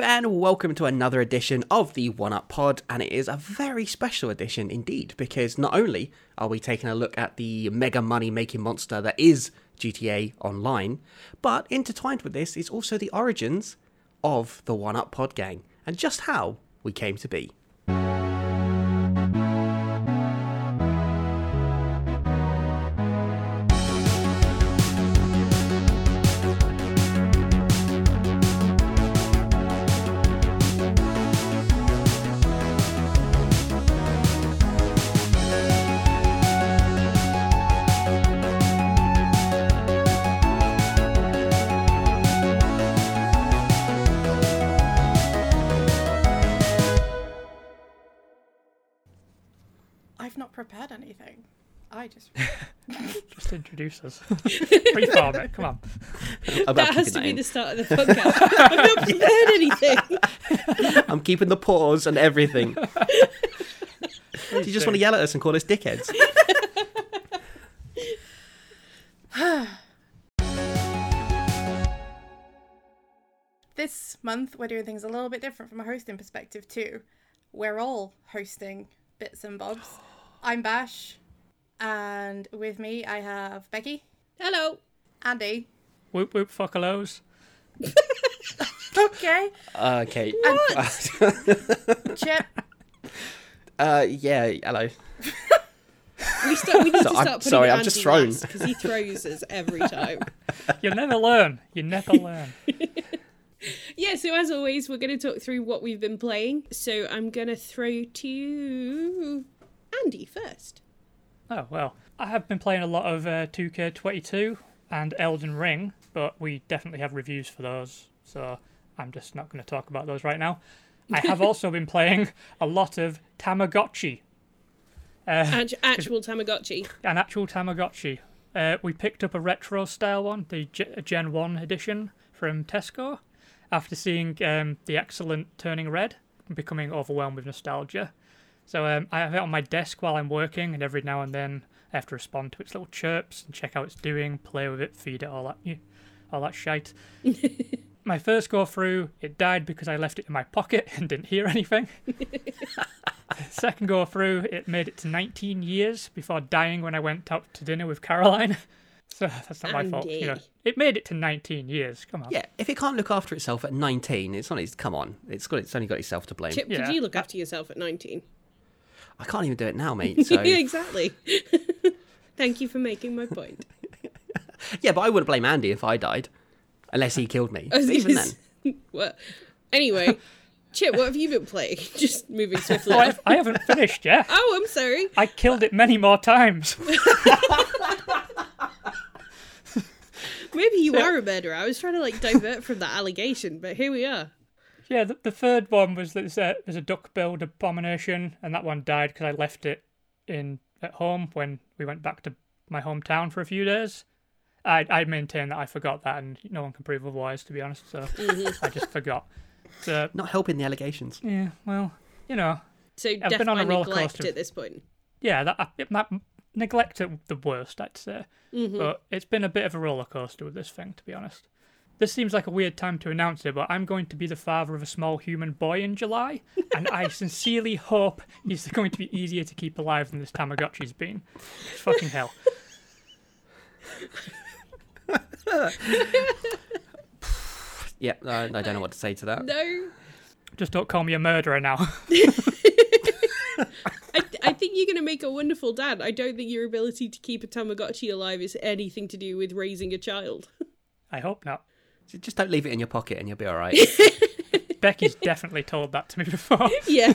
and welcome to another edition of the One Up Pod. And it is a very special edition indeed, because not only are we taking a look at the mega money making monster that is GTA Online, but intertwined with this is also the origins of the One Up Pod gang and just how we came to be. Just introduce us. Freeform it, come on. I'm That has to be in. the start of the podcast. I've not prepared anything. I'm keeping the pause and everything. Do you just want to yell at us and call us dickheads? This month, we're doing things a little bit different from a hosting perspective, too. We're all hosting bits and bobs. I'm Bash, and with me, I have Becky, Hello. Andy. Whoop whoop fuckalos. Okay. Okay. What? Chip. Uh, yeah, hello. We, start, we need So to I'm putting sorry, I'm Andy just thrown. because he throws us every time. You'll never learn. You never learn. Yeah, so as always, we're going to talk through what we've been playing. So I'm going to throw to Andy first. Oh, well. I have been playing a lot of uh, 2K22 and Elden Ring, but we definitely have reviews for those, so I'm just not going to talk about those right now. I have also been playing a lot of Tamagotchi. Uh, actual Tamagotchi. an actual Tamagotchi. Uh, we picked up a retro style one, the Ge- Gen 1 edition from Tesco, after seeing um, the excellent Turning Red, and becoming overwhelmed with nostalgia. So um, I have it on my desk while I'm working, and every now and then I have to respond to its little chirps and check how it's doing, play with it, feed it, all that, yeah, all that shite. my first go through, it died because I left it in my pocket and didn't hear anything. Second go through, it made it to 19 years before dying when I went out to dinner with Caroline. So that's not my fault. You know, it made it to 19 years. Come on. Yeah, if it can't look after itself at 19, it's on its. Come on, it's got. It's only got itself to blame. Chip, Yeah. did you look after yourself at 19? I can't even do it now, mate. So yeah, exactly. Thank you for making my point. yeah, but I wouldn't blame Andy if I died, unless he killed me. I even gonna then, well, anyway, Chip, what have you been playing? Just moving swiftly Oh, I. I haven't finished yet. Oh, I'm sorry. I killed it many more times. Maybe you So- are a murderer. I was trying to like divert from that allegation, but here we are. Yeah, the, the third one was there's a, there's a duck-billed abomination, and that one died because I left it in at home when we went back to my hometown for a few days. I I maintain that I forgot that, and no one can prove otherwise, to be honest. So I just forgot. So not helping the allegations. yeah, well, you know, So I've death been on by a roller neglect coaster. at this point. yeah, that, that neglect at the worst, I'd say. Mm-hmm. But it's been a bit of a roller coaster with this thing, to be honest. This seems like a weird time to announce it, but I'm going to be the father of a small human boy in July, and I sincerely hope he's going to be easier to keep alive than this Tamagotchi's been. It's fucking hell. Yeah, I, I don't know what to say to that. No, Just don't call me a murderer now. I, I think you're going to make a wonderful dad. I don't think your ability to keep a Tamagotchi alive is anything to do with raising a child. I hope not. Just don't leave it in your pocket and you'll be all right. Becky's definitely told that to me before. Yeah.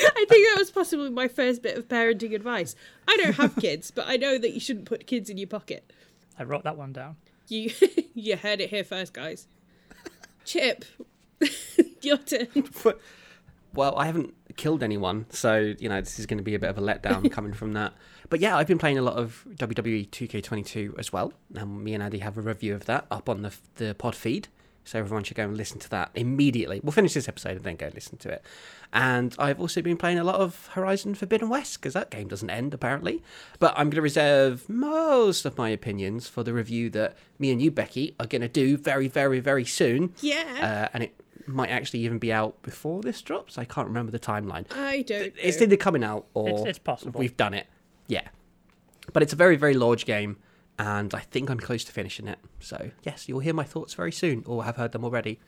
I think that was possibly my first bit of parenting advice. I don't have kids, but I know that you shouldn't put kids in your pocket. I wrote that one down. You you heard it here first, guys. Chip, your turn. Well, I haven't killed anyone, so you know this is going to be a bit of a letdown coming from that. But yeah, I've been playing a lot of WWE 2K22 as well, and me and Andy have a review of that up on the the pod feed. So everyone should go and listen to that immediately. We'll finish this episode and then go listen to it. And I've also been playing a lot of Horizon Forbidden West because that game doesn't end apparently. But I'm going to reserve most of my opinions for the review that me and you, Becky, are going to do very, very, very soon. Yeah. Uh, and it might actually even be out before this drops. I can't remember the timeline. I don't. It's know. either coming out or It's- it's possible. We've done it. Yeah. But it's a very, very large game, and I think I'm close to finishing it. So, yes, you'll hear my thoughts very soon, or have heard them already.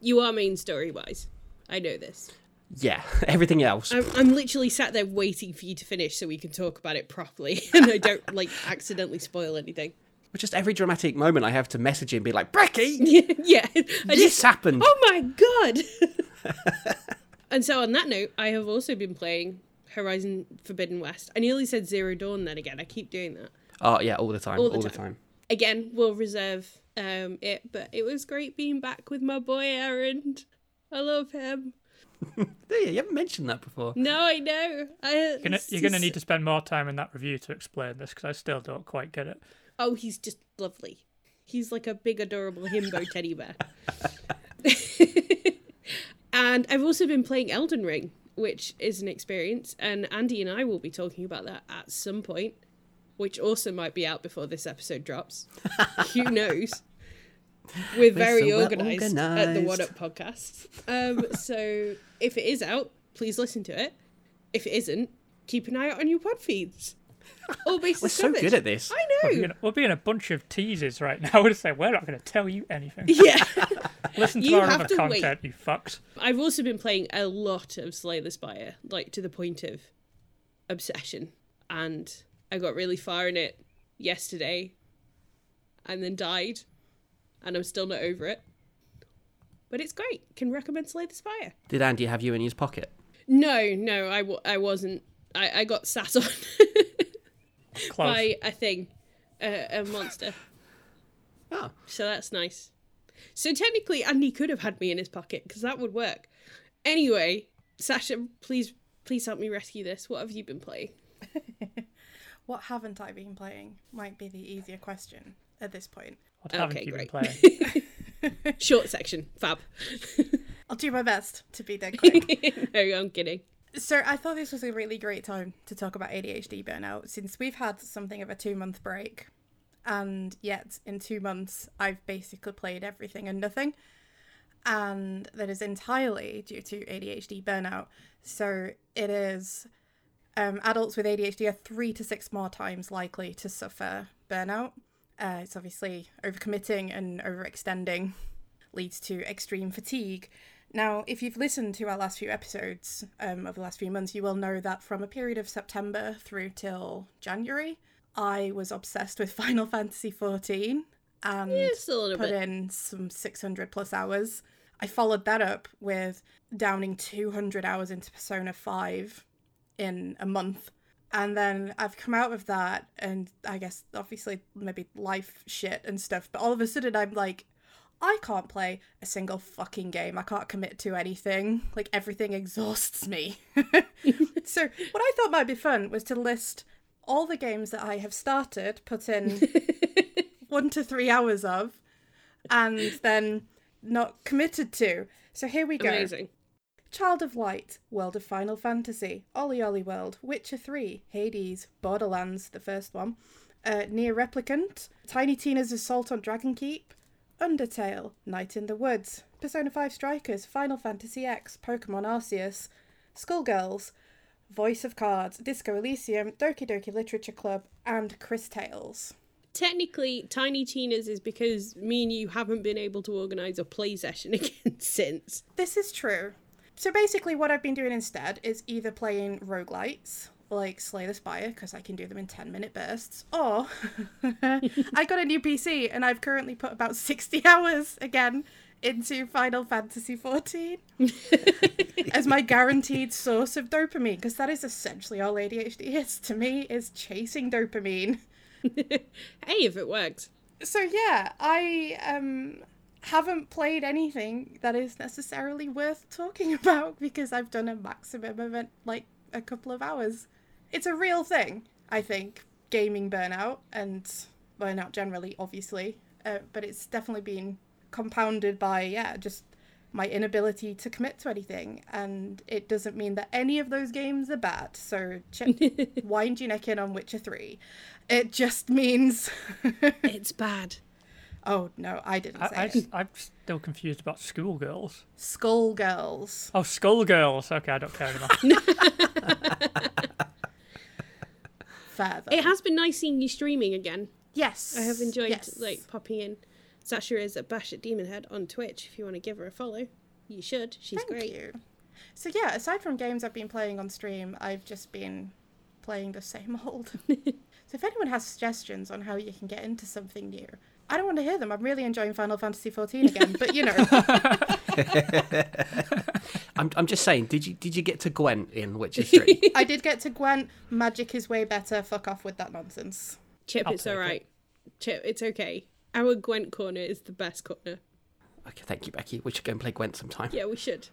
You are main story wise. I know this. Yeah, everything else. I'm, I'm literally sat there waiting for you to finish so we can talk about it properly and I don't like accidentally spoil anything. But just every dramatic moment I have to message him be like, Brecky, yeah. I this just, happened. oh my god. and so on that note, I have also been playing Horizon Forbidden West. I nearly said Zero Dawn then again. I keep doing that. Oh, yeah, all the time. All All the the, time. time. Again, we'll reserve um it, but it was great being back with my boy Erend. I love him. Yeah, you haven't mentioned that before. No, I know. I, you're gonna need to spend more time in that review to explain this because I still don't quite get it. Oh, he's just lovely. He's like a big, adorable himbo teddy bear. and I've also been playing Elden Ring, which is an experience, and Andy and I will be talking about that at some point, which also might be out before this episode drops. Who knows? We're very so well organised at the One organised. Up podcast. Um, so if it is out, please listen to it. If it isn't, keep an eye out on your pod feeds. All bases We're so covered. good at this. I We're, know. gonna, we'll be in a bunch of teases right now. We're say we're not going to tell you anything. Yeah. Listen to You our have other to content, you fucks. I've also been playing a lot of Slay the Spire, like to the point of obsession. And I got really far in it yesterday and then died. And I'm still not over it. But it's great. Can recommend Slay the Spire. Did Andy have you in his pocket? No, no, I, w- I wasn't. I, I got sat on Close. by a thing, a, a monster. Oh, So that's nice. So technically, Andy could have had me in his pocket because that would work. Anyway, Sasha, please, please help me rescue this. What have you been playing? What haven't I been playing? Might be the easier question at this point. What haven't Okay, you been great. playing? Short section, fab. I'll do my best to be dead quick. no, I'm kidding. So I thought this was a really great time to talk about ADHD burnout since we've had something of a two month break. And yet, in two months, I've basically played everything and nothing. And that is entirely due to ADHD burnout. So it is um, adults with ADHD are three to six more times likely to suffer burnout. Uh, it's obviously overcommitting and overextending leads to extreme fatigue. Now, if you've listened to our last few episodes um, of the last few months, you will know that from a period of September through till January, I was obsessed with Final Fantasy XIV and put bit. in some 600 plus hours. I followed that up with downing 200 hours into Persona 5 in a month. And then I've come out of that, and I guess obviously maybe life shit and stuff, but all of a sudden I'm like, I can't play a single fucking game. I can't commit to anything. Like everything exhausts me. so, what I thought might be fun was to list all the games that I have started, put in one to three hours of, and then not committed to. So here we go. Amazing. Child of Light, World of Final Fantasy, OlliOlli World, Witcher 3, Hades, Borderlands, the first one, uh, NieR Replicant, Tiny Tina's Assault on Dragon Keep, Undertale, Night in the Woods, Persona 5 Strikers, Final Fantasy X, Pokemon Arceus, Skullgirls, Voice of Cards, Disco Elysium, Doki Doki Literature Club, and Cris Tales. Technically, Tiny Tina's is because me and you haven't been able to organise a play session again since. This is true. So basically, what I've been doing instead is either playing roguelites, like Slay the Spire, because I can do them in 10 minute bursts, or I got a new PC and I've currently put about 60 hours again into Final Fantasy XIV as my guaranteed source of dopamine, because that is essentially all ADHD is to me, is chasing dopamine. hey, if it works. So yeah, I um haven't played anything that is necessarily worth talking about because I've done a maximum of it, like a couple of hours. It's a real thing, I think, gaming burnout and burnout generally, obviously, uh, but it's definitely been compounded by yeah, just my inability to commit to anything. And it doesn't mean that any of those games are bad. So check, wind your neck in on Witcher 3. It just means. it's bad. Oh, no, I didn't say I, it. I, I'm still confused about schoolgirls. Skullgirls. Oh, Skullgirls. Okay, I don't care anymore. Further. It has been nice seeing you streaming again. Yes. I have enjoyed yes. like popping in. Sasha is at Bash at Demon Head on Twitch. If you want to give her a follow, you should. She's Thank great. you. So yeah, aside from games I've been playing on stream, I've just been playing the same old. so if anyone has suggestions on how you can get into something new, I don't want to hear them. I'm really enjoying Final Fantasy XIV again, but you know, I'm, I'm just saying, did you did you get to Gwent in Witcher 3? I did get to Gwent. Magic is way better. Fuck off with that nonsense. Chip, I'll it's take it. alright. Chip, it's okay. Our Gwent corner is the best corner. okay, thank you, Becky. We should go and play Gwent sometime. Yeah, we should.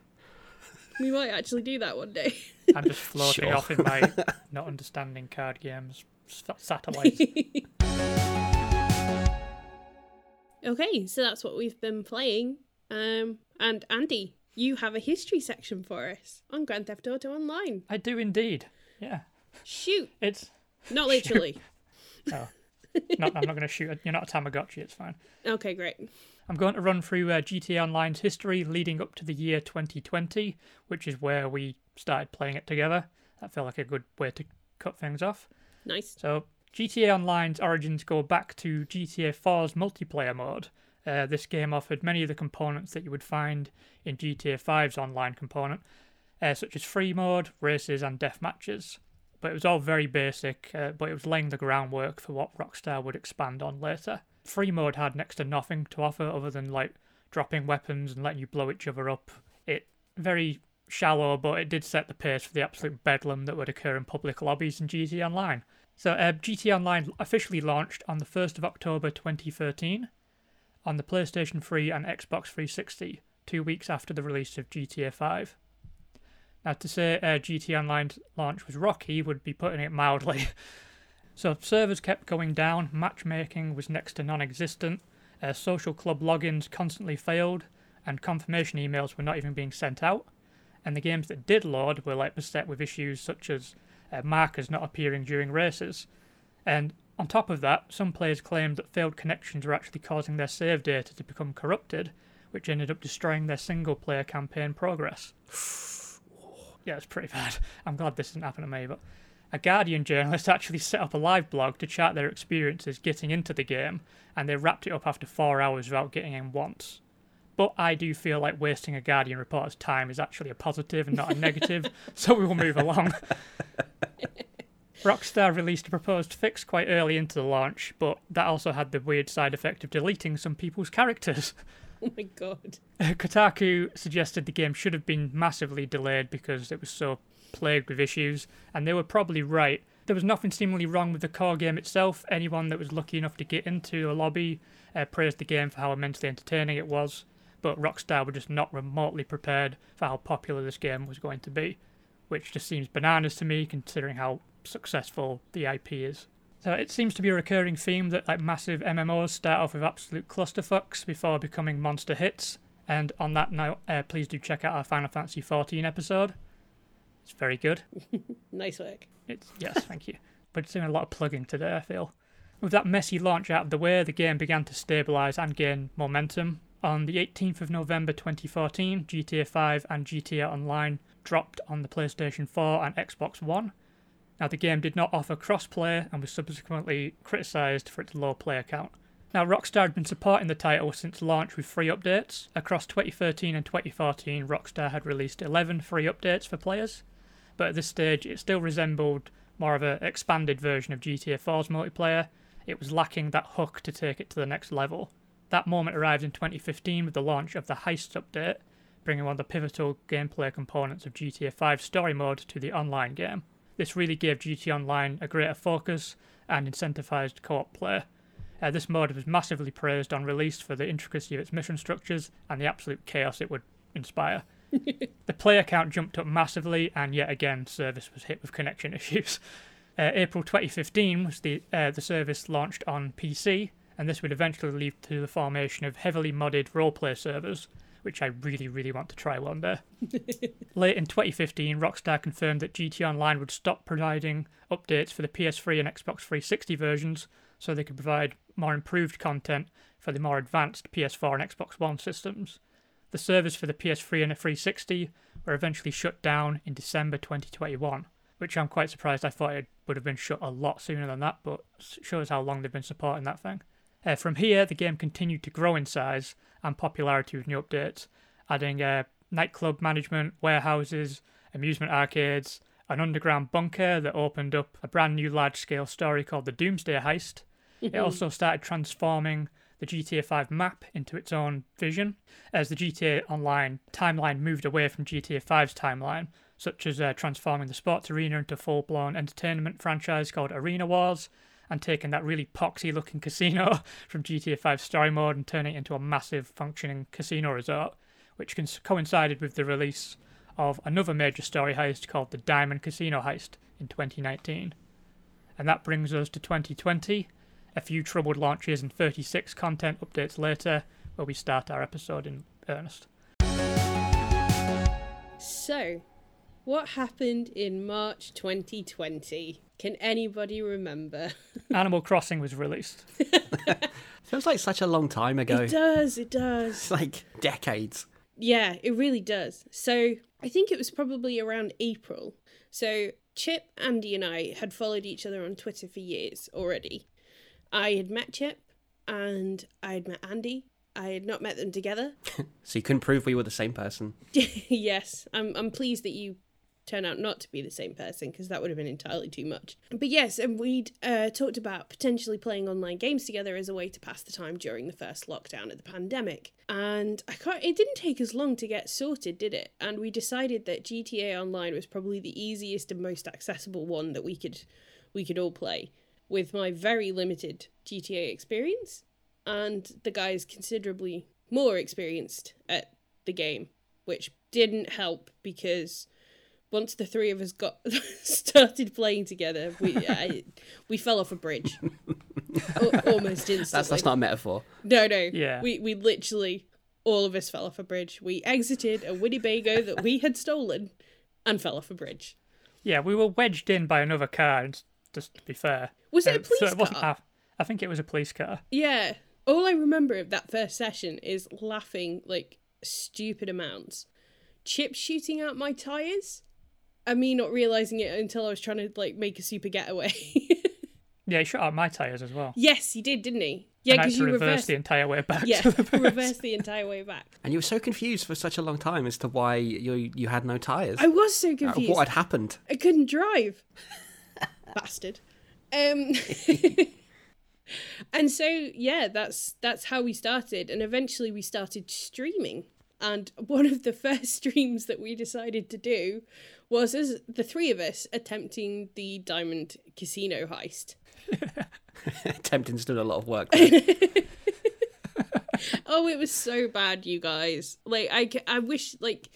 We might actually do that one day. I'm just floating Sure. off in my not understanding card games satellite. okay, so that's what we've been playing. Um, and Andy, you have a history section for us on Grand Theft Auto Online. I do indeed. Yeah. Shoot, It's not literally. not, I'm not going to shoot. You're not a Tamagotchi. It's fine. okay, great. I'm going to run through uh, GTA Online's history leading up to the year 2020, which is where we started playing it together. That felt like a good way to cut things off. Nice. So, GTA Online's origins go back to GTA 4's multiplayer mode. Uh, this game offered many of the components that you would find in GTA 5's online component, uh, such as free mode, races, and death matches. But it was all very basic, uh, but it was laying the groundwork for what Rockstar would expand on later. Free mode had next to nothing to offer other than like dropping weapons and letting you blow each other up. It very shallow, but it did set the pace for the absolute bedlam that would occur in public lobbies in GTA Online. So, uh, GTA Online officially launched on the 1st of October 2013 on the PlayStation 3 and Xbox 360, two weeks after the release of GTA 5. Now, to say uh, GTA Online's launch was rocky would be putting it mildly. so, servers kept going down, matchmaking was next to non existent, uh, social club logins constantly failed, and confirmation emails were not even being sent out. And the games that did load were like beset with issues such as uh, markers not appearing during races. And on top of that, some players claimed that failed connections were actually causing their save data to become corrupted, which ended up destroying their single player campaign progress. yeah, it's pretty bad. I'm glad this didn't happen to me, but a Guardian journalist actually set up a live blog to chart their experiences getting into the game, and they wrapped it up after four hours without getting in once. But I do feel like wasting a Guardian reporter's time is actually a positive and not a negative, so we will move along. Rockstar released a proposed fix quite early into the launch, but that also had the weird side effect of deleting some people's characters. Oh my god. Kotaku suggested the game should have been massively delayed because it was so plagued with issues, and they were probably right. There was nothing seemingly wrong with the core game itself. Anyone that was lucky enough to get into a lobby uh, praised the game for how immensely entertaining it was, but Rockstar were just not remotely prepared for how popular this game was going to be, which just seems bananas to me considering how successful the IP is. So it seems to be a recurring theme that like massive MMOs start off with absolute clusterfucks before becoming monster hits. And on that note, uh, please do check out our Final Fantasy XIV episode. It's very good. Nice work. It's yes, thank you. But it's doing a lot of plugging today. I feel. With that messy launch out of the way, the game began to stabilise and gain momentum. On the 18th of November 2014, GTA 5 and GTA Online dropped on the PlayStation 4 and Xbox One. Now, the game did not offer crossplay and was subsequently criticised for its low player count. Now, Rockstar had been supporting the title since launch with free updates. Across 2013 and 2014, Rockstar had released 11 free updates for players, but at this stage, it still resembled more of an expanded version of GTA 4's multiplayer. It was lacking that hook to take it to the next level. That moment arrived in 2015 with the launch of the Heist update, bringing one of the pivotal gameplay components of GTA 5's story mode to the online game. This really gave GTA Online a greater focus and incentivized co op play. Uh, this mode was massively praised on release for the intricacy of its mission structures and the absolute chaos it would inspire. the player count jumped up massively, and yet again, service was hit with connection issues. Uh, April 2015 was the uh, the service launched on PC, and this would eventually lead to the formation of heavily modded roleplay servers, which I really, really want to try one day. Late in 2015, Rockstar confirmed that GT Online would stop providing updates for the PS3 and Xbox 360 versions so they could provide more improved content for the more advanced PS4 and Xbox One systems. The servers for the PS3 and the 360 were eventually shut down in December 2021, which I'm quite surprised. I thought it would have been shut a lot sooner than that, but shows how long they've been supporting that thing. Uh, from here, the game continued to grow in size and popularity with new updates, adding uh, nightclub management, warehouses, amusement arcades, an underground bunker that opened up a brand new large scale story called the Doomsday Heist. It also started transforming the GTA 5 map into its own vision as the GTA Online timeline moved away from GTA 5's timeline, such as uh, transforming the sports arena into a full blown entertainment franchise called Arena Wars and taking that really poxy looking casino from GTA 5 story mode and turning it into a massive functioning casino resort, which coincided with the release of another major story heist called the Diamond Casino Heist in 2019. And that brings us to 2020, a few troubled launches and 36 content updates later, where we start our episode in earnest. So, what happened in March 2020? Can anybody remember? Animal Crossing was released. Feels like such a long time ago. It does, it does. It's like decades. Yeah, it really does. So I think it was probably around April. So Chip, Andy, and I had followed each other on Twitter for years already. I had met Chip and I had met Andy. I had not met them together. So you couldn't prove we were the same person. yes, I'm I'm pleased that you turn out not to be the same person because that would have been entirely too much. But yes, and we'd uh, talked about potentially playing online games together as a way to pass the time during the first lockdown of the pandemic. And I can't, it didn't take us long to get sorted, did it? And we decided that GTA Online was probably the easiest and most accessible one that we could we could all play. With my very limited GTA experience, and the guys considerably more experienced at the game, which didn't help because once the three of us got started playing together, we I, we fell off a bridge o- almost instantly. That's that's not a metaphor. No, no. Yeah. We we literally all of us fell off a bridge. We exited a Winnebago that we had stolen and fell off a bridge. Yeah, we were wedged in by another car, and just to be fair. Was it a uh, police it wasn't car? our- I think it was a police car. Yeah. All I remember of that first session is laughing like stupid amounts. Chip shooting out my tires, and me not realizing it until I was trying to like make a super getaway. Yeah, he shot out my tyres as well. yes, he did, didn't he? Yeah, and I had because to you reverse reversed. the entire way back Yeah, the reversed the entire way back. And you were so confused for such a long time as to why you you had no tires. I was so Uh, confused. What had happened? I couldn't drive. Bastard. Um And so yeah, that's that's how we started and eventually we started streaming. And one of the first streams that we decided to do was as the three of us attempting the Diamond Casino heist. Tempting's done a lot of work. Oh, it was so bad, you guys. Like I I wish like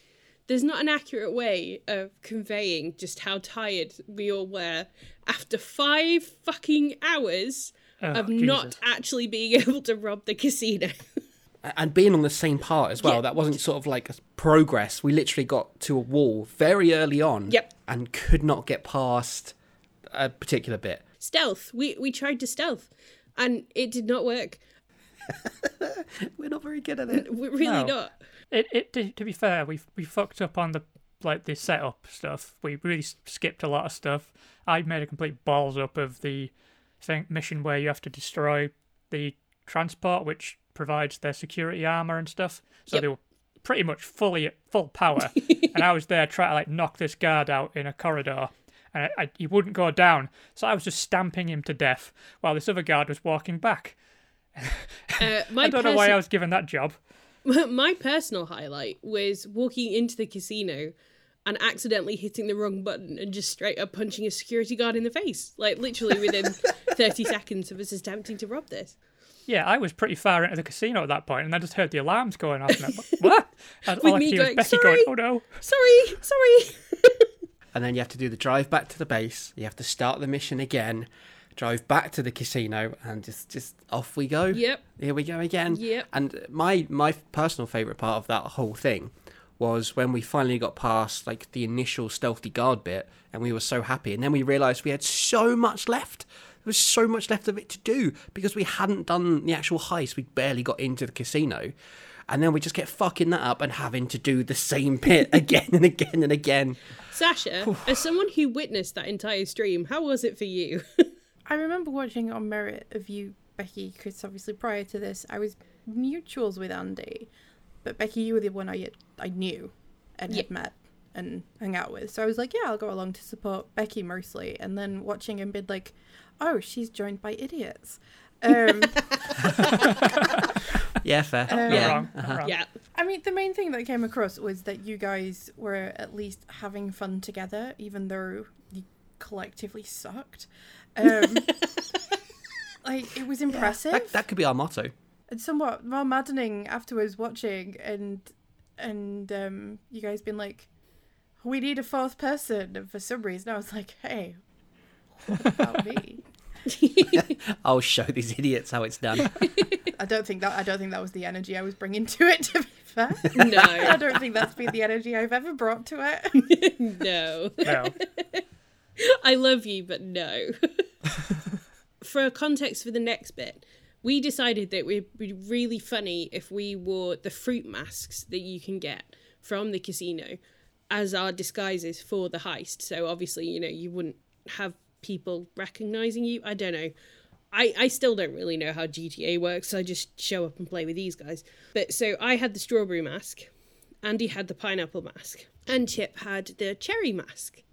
there's not an accurate way of conveying just how tired we all were after 5 fucking hours Oh, of Jesus. not actually being able to rob the casino. And being on the same part as well. Yeah. That wasn't sort of like a progress. We literally got to a wall very early on. Yep. And could not get past a particular bit. stealth. We we tried to stealth and it did not work. We're not very good at it. We're really No. not. It, it to, to be fair, we we fucked up on the like the setup stuff. We really skipped a lot of stuff. I made a complete balls up of the thing mission where you have to destroy the transport, which provides their security armor and stuff. So Yep. they were pretty much fully at full power, and I was there trying to like knock this guard out in a corridor. And I, I, he wouldn't go down, so I was just stamping him to death while this other guard was walking back. Uh, I don't know why I was given that job. my personal highlight was walking into the casino and accidentally hitting the wrong button and just straight up punching a security guard in the face. Like literally within 30 seconds of us attempting to rob this. Yeah, I was pretty far into the casino at that point, and I just heard the alarms going off. And I'm like, what? And With I me could hear was going, Becky "Sorry." going, oh no. Sorry, sorry. And then you have to do the drive back to the base. You have to start the mission again. drive back to the casino, and just just off we go. Yep. Here we go again. Yep. And my my personal favorite part of that whole thing was when we finally got past like the initial stealthy guard bit, and we were so happy, and then we realised we had so much left. There was so much left of it to do because we hadn't done the actual heist. We barely got into the casino. And then we just kept fucking that up and having to do the same bit again and again and again. Sasha, as someone who witnessed that entire stream, how was it for you? I remember watching it on Merit of you, Becky, because obviously prior to this, I was mutuals with Andy, but Becky, you were the one I I knew and had met and hung out with. So I was like, yeah, I'll go along to support Becky mostly. And then watching him be like, oh, she's joined by idiots. Um, Yeah, fair. Um, yeah. wrong, not wrong. yeah. I mean, the main thing that came across was that you guys were at least having fun together, even though you collectively sucked. Um, like it was impressive That, that could be our motto. and somewhat more maddening afterwards watching and and um you guys been like we need a fourth person and for some reason i was like hey what about me I'll show these idiots how it's done. i don't think that i don't think that was the energy i was bringing to it to be fair no, i don't think that's been the energy i've ever brought to it no. No. I love you, but no. for context for the next bit, we decided that it would be really funny if we wore the fruit masks that you can get from the casino as our disguises for the heist. So obviously, you know, you wouldn't have people recognizing you. I don't know. I, I still don't really know how GTA works, so I just show up and play with these guys. But so I had the strawberry mask, Andy had the pineapple mask, and Chip had the cherry mask.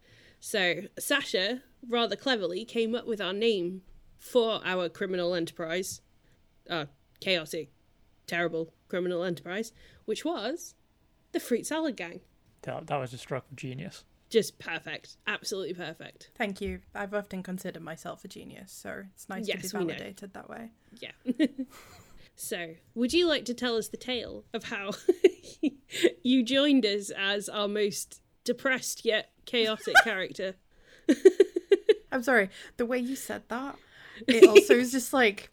So Sasha, rather cleverly, came up with our name for our criminal enterprise, uh, chaotic, terrible criminal enterprise, which was the Fruit Salad Gang. That, that was a stroke of genius. Just perfect, absolutely perfect. thank you i've often considered myself a genius so it's nice Yes, to be validated that way Yeah. so, would you like to tell us the tale of how you joined us as our most depressed yet chaotic character? I'm sorry. The way you said that, it also is just like,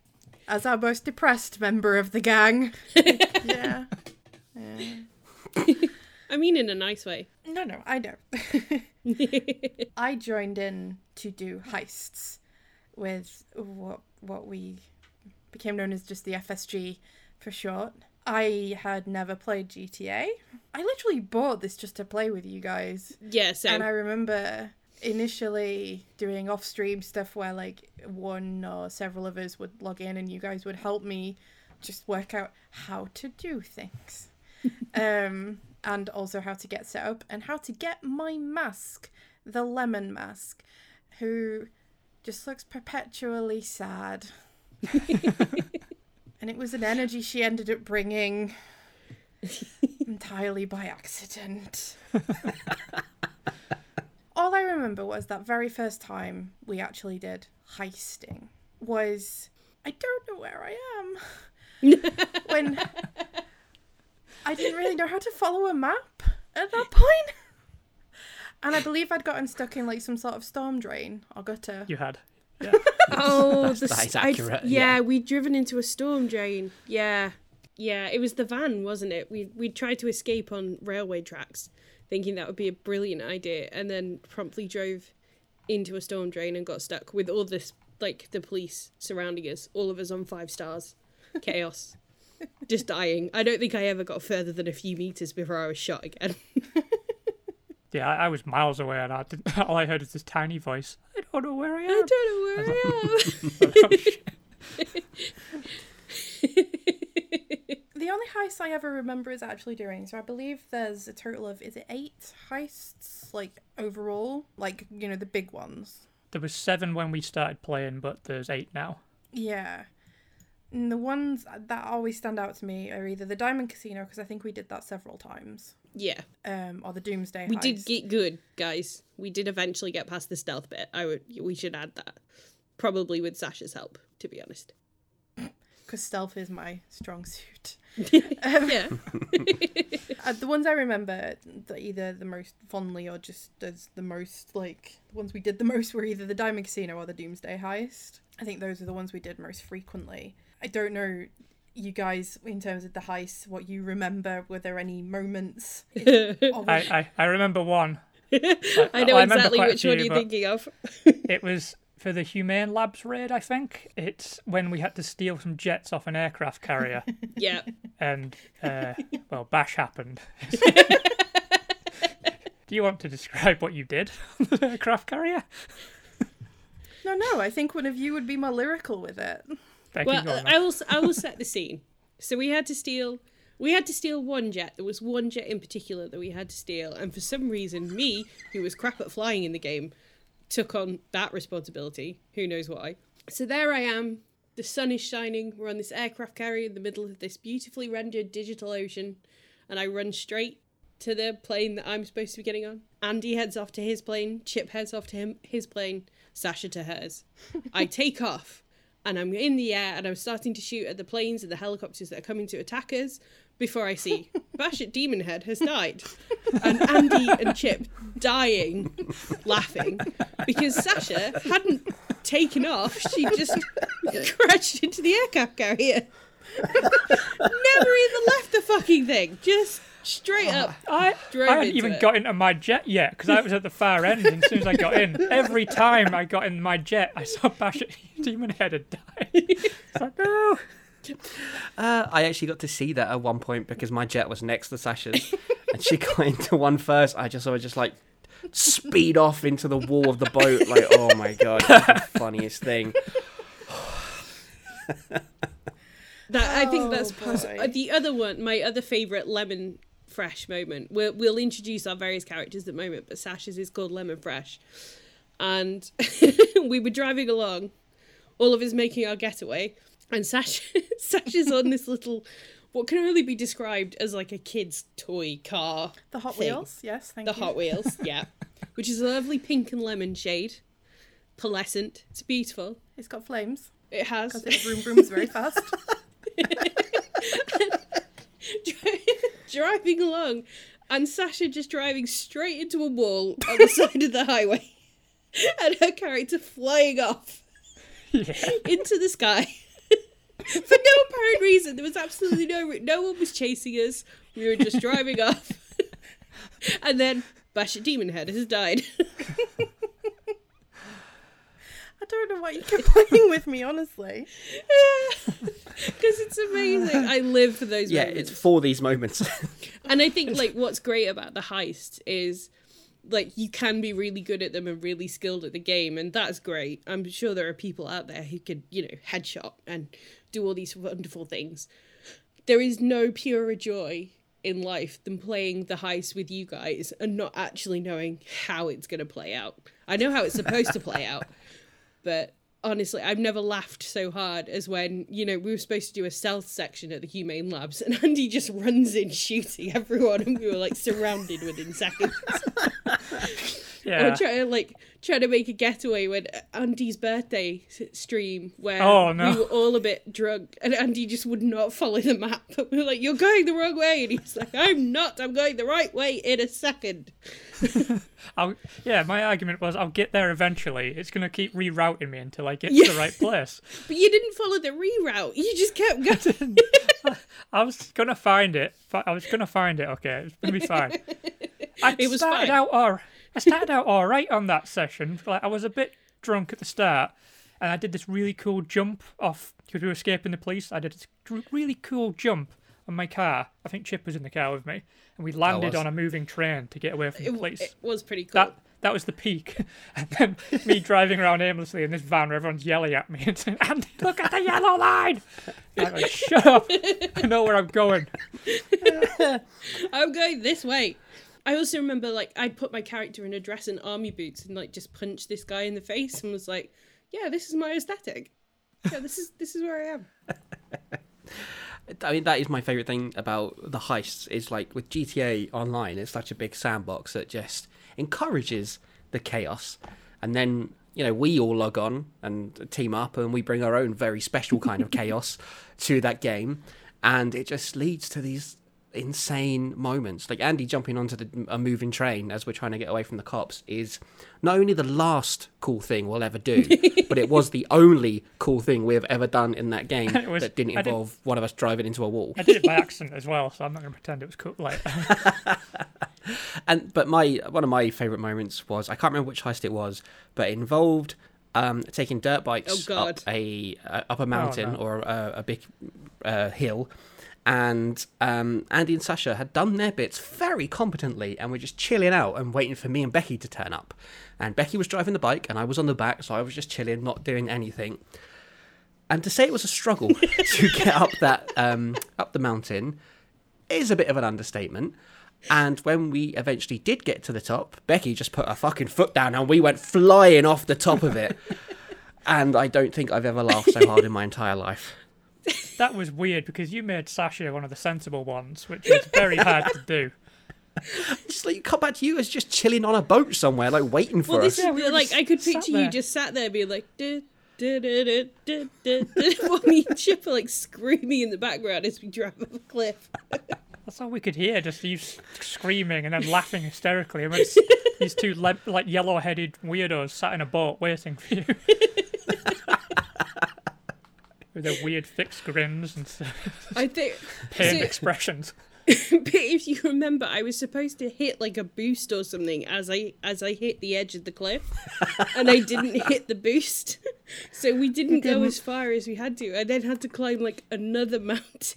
as our most depressed member of the gang. yeah. yeah. I mean, in a nice way. No, no, I know. I joined in to do heists with what what we became known as just the FSG for short. I had never played GTA. I literally bought this just to play with you guys. Yeah, so And I remember initially doing off stream stuff where like one or several of us would log in and you guys would help me just work out how to do things. um and also how to get set up and how to get my mask, the lemon mask, who just looks perpetually sad. and it was an energy she ended up bringing entirely by accident. All I remember was that very first time we actually did heisting was I don't know where I am. when I didn't really know how to follow a map at that point. And I believe I'd gotten stuck in like some sort of storm drain or gutter. You had. Yeah. Oh, That's- the, that s- I'd- accurate, yeah, yeah. we'd driven into a storm drain. Yeah, yeah, it was the van, wasn't it? We we tried to escape on railway tracks, thinking that would be a brilliant idea, and then promptly drove into a storm drain and got stuck with all this like the police surrounding us, all of us on five stars, chaos, just dying. I don't think I ever got further than a few meters before I was shot again. Yeah, I, I was miles away and I didn't, all I heard is this tiny voice. I don't know where I am. I don't know where I am. Oh. The only heist I ever remember is actually doing. So I believe there's a total of is it eight heists like overall, like you know the big ones. There was seven when we started playing, but there's eight now. Yeah. And the ones that always stand out to me are either the Diamond Casino because I think we did that several times, yeah, um, or the Doomsday. we heist. did get good, guys. We did eventually get past the stealth bit. I would. We should add that, probably with Sasha's help. To be honest. because stealth is my strong suit. yeah. Uh, the ones I remember, that either the most fondly or just as the most like the ones we did the most were either the Diamond Casino or the Doomsday Heist. I think those are the ones we did most frequently. I don't know you guys in terms of the heist what you remember were there any moments I, I, I remember one. I know I remember exactly quite a which one few, you're thinking of. It was for the Humane Labs raid, I think. It's when we had to steal some jets off an aircraft carrier, Yeah. and uh, well, bash happened. Do you want to describe what you did on the aircraft carrier? no no i think one of you would be more lyrical with it Well, uh, I will. I will set the scene. So we had to steal. We had to steal one jet. There was one jet in particular that we had to steal, and for some reason, me, who was crap at flying in the game, took on that responsibility. Who knows why? So there I am. The sun is shining. We're on this aircraft carrier in the middle of this beautifully rendered digital ocean, and I run straight to the plane that I'm supposed to be getting on. Andy heads off to his plane. Chip heads off to him his plane. Sasha to hers. I take off and I'm in the air and I'm starting to shoot at the planes and the helicopters that are coming to attack us before I see Bashet Demon Head has died. And Andy and Chip dying, laughing, because Sasha hadn't taken off. She just crashed into the aircraft carrier. Never even left the fucking thing. Just straight up. I, drove I hadn't into even it. got into my jet yet because I was at the far end. And as soon as I got in, every time I got in my jet, I saw Bash Demon Head had died. It's like, no. Uh, I actually got to see that at one point because my jet was next to Sasha's, and she got into one first. I just saw her just like speed off into the wall of the boat. Like, oh my god, that's the funniest thing. That I think Oh, that's poss- boy. uh, the other one. My other favorite lemon fresh moment. We'll we'll introduce our various characters at the moment, but Sasha's is called Lemon Fresh, and we were driving along, all of us making our getaway, and Sasha Sasha's on this little, what can only be described as like a kid's toy car, the hot thing. wheels yes thank the you The Hot Wheels, yeah, which is a lovely pink and lemon shade, pearlescent. It's beautiful. it's got flames It has. because it vroom vrooms very fast driving along, and Sasha just driving straight into a wall on the side of the highway, and her character flying off Yeah. into the sky for no apparent reason. There was absolutely no re- no one was chasing us. We were just driving off, and then Basha Demon Head has died. I don't know why you keep playing with me honestly Because it's amazing. I live for those Yeah, moments. it's for these moments. And I think like what's great about the heist is like you can be really good at them and really skilled at the game and that's great. I'm sure there are people out there who could, you know, headshot and do all these wonderful things. There is no purer joy in life than playing the heist with you guys and not actually knowing how it's going to play out. I know how it's supposed to play out, but honestly, I've never laughed so hard as when, you know, we were supposed to do a stealth section at the Humane Labs and Andy just runs in shooting everyone and we were like surrounded within seconds. Yeah. Or trying to like trying to make a getaway when Andy's birthday stream where Oh, no. we were all a bit drunk and Andy just would not follow the map. We were like, "You're going the wrong way," and he's like, "I'm not. I'm going the right way in a second. I'll, yeah, my argument was I'll get there eventually. It's going to keep rerouting me until I get Yeah. to the right place. But you didn't follow the reroute. You just kept going. I was going to find it. I was going to find it, okay? It's going to be fine. I It was started fine. out all, I started out all right on that session. Like I was a bit drunk at the start, and I did this really cool jump off because we were escaping the police. I did this gr- really cool jump on my car. I think Chip was in the car with me, and we landed on a moving train to get away from the police. it was pretty cool. that that was the peak. And then me driving around aimlessly in this van where everyone's yelling at me and saying, Andy, look at the yellow line. I'm like, shut up. I know where I'm going. I'm going this way. I also remember like I'd put my character in a dress and army boots and like just punch this guy in the face and was like, "Yeah, this is my aesthetic. Yeah, this is this is where I am." I mean, that is my favorite thing about the heists. Is like with GTA Online, it's such a big sandbox that just encourages the chaos, and then you know we all log on and team up, and we bring our own very special kind of chaos to that game. and it just leads to these insane moments. Like Andy jumping onto the, a moving train as we're trying to get away from the cops is not only the last cool thing we'll ever do, but it was the only cool thing we have ever done in that game was- that didn't I did- involve one of us driving into a wall. I did it by accident as well, so I'm not going to pretend it was cool. Like, And but my one of my favorite moments was I can't remember which heist it was, but it involved um, taking dirt bikes Oh, up a uh, up a mountain no. or a, a big uh, hill, and um, Andy and Sasha had done their bits very competently, and were just chilling out and waiting for me and Becky to turn up. And Becky was driving the bike, and I was on the back, so I was just chilling, not doing anything. And to say it was a struggle to get up that um, up the mountain is a bit of an understatement. And when we eventually did get to the top, Becky just put her fucking foot down and we went flying off the top of it. and I don't think I've ever laughed so hard in my entire life. That was weird because you made Sasha one of the sensible ones, which is very hard to do. Just like come back to you as just chilling on a boat somewhere, like waiting for Well, us. this Yeah, we were like I could picture there. you just sat there being like, while me and Chip are like screaming in the background as we drive up a cliff. That's all we could hear, just you screaming and then laughing hysterically. And it's these two le- like yellow-headed weirdos sat in a boat waiting for you. With their weird fixed grins and s- I think. pained So- expressions. But if you remember, I was supposed to hit like a boost or something as I as I hit the edge of the cliff, and I didn't hit the boost, so we didn't go as far as we had to. I then had to climb like another mountain.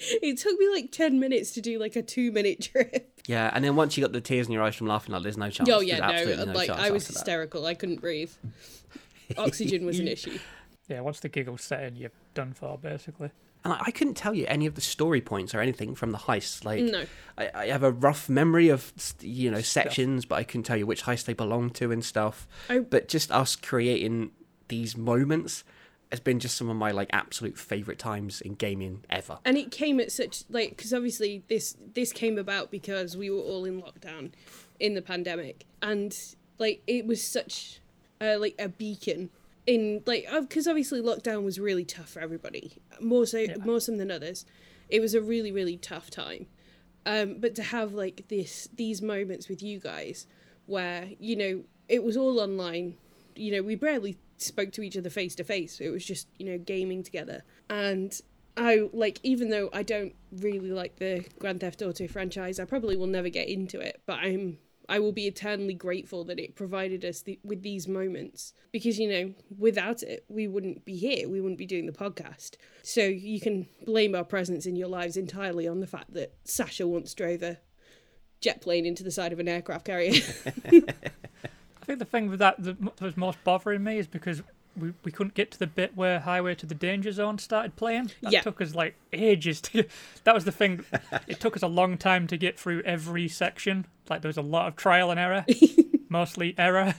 it took me like ten minutes to do like a two minute trip. yeah, and then once you got the tears in your eyes from laughing, like there's no chance. Oh There's yeah, no, no like I was after that. hysterical. I couldn't breathe. Oxygen was an issue. Yeah, once the giggles set in, you're done for, basically. And I, I couldn't tell you any of the story points or anything from the heist. Like, No. I, I have a rough memory of you know sections, but I couldn't tell you which heist they belong to and stuff. I- But just us creating these moments has been just some of my like absolute favorite times in gaming ever. and it came at such like because obviously this this came about because we were all in lockdown in the pandemic and like it was such a, like a beacon in like because obviously lockdown was really tough for everybody more so more some than others. It was a really really tough time. Um but to have like this these moments with you guys where you know it was all online you know we barely spoke to each other face to face it was just you know gaming together. And i like even though i don't really like the grand theft auto franchise i probably will never get into it but i'm i will be eternally grateful that it provided us the, with these moments because you know without it we wouldn't be here. We wouldn't be doing the podcast. So you can blame our presence in your lives entirely on the fact that sasha once drove a jet plane into the side of an aircraft carrier. I think the thing with that that was most bothering me is because we, we couldn't get to the bit where Highway to the Danger Zone started playing. That Yeah. took us like ages to. That was the thing. it took us a long time to get through every section. Like there was a lot of trial and error, mostly error.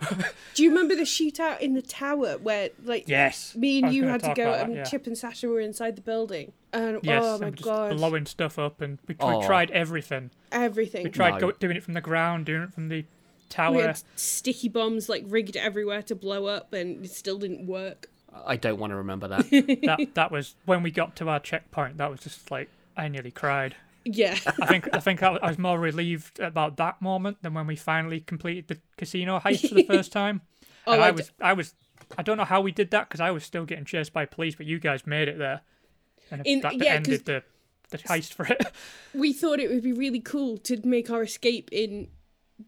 do you remember the shootout in the tower where like Yes. me and you had to go about that, and yeah. chip and sasha were inside the building and Yes, oh my just god blowing stuff up, and we, Oh. we tried everything. everything We tried No. go, doing it from the ground, doing it from the we had sticky bombs like rigged everywhere to blow up and it still didn't work I don't want to remember that. that that was when we got to our checkpoint. That was just like I nearly cried. yeah I think I think I, I was more relieved about that moment than when we finally completed the casino heist for the first time. Oh, and I I d- was I was I don't know how we did that because I was still getting chased by police, but you guys made it there, and In- that yeah, 'cause- ended the the heist for it. we thought it would be really cool to make our escape in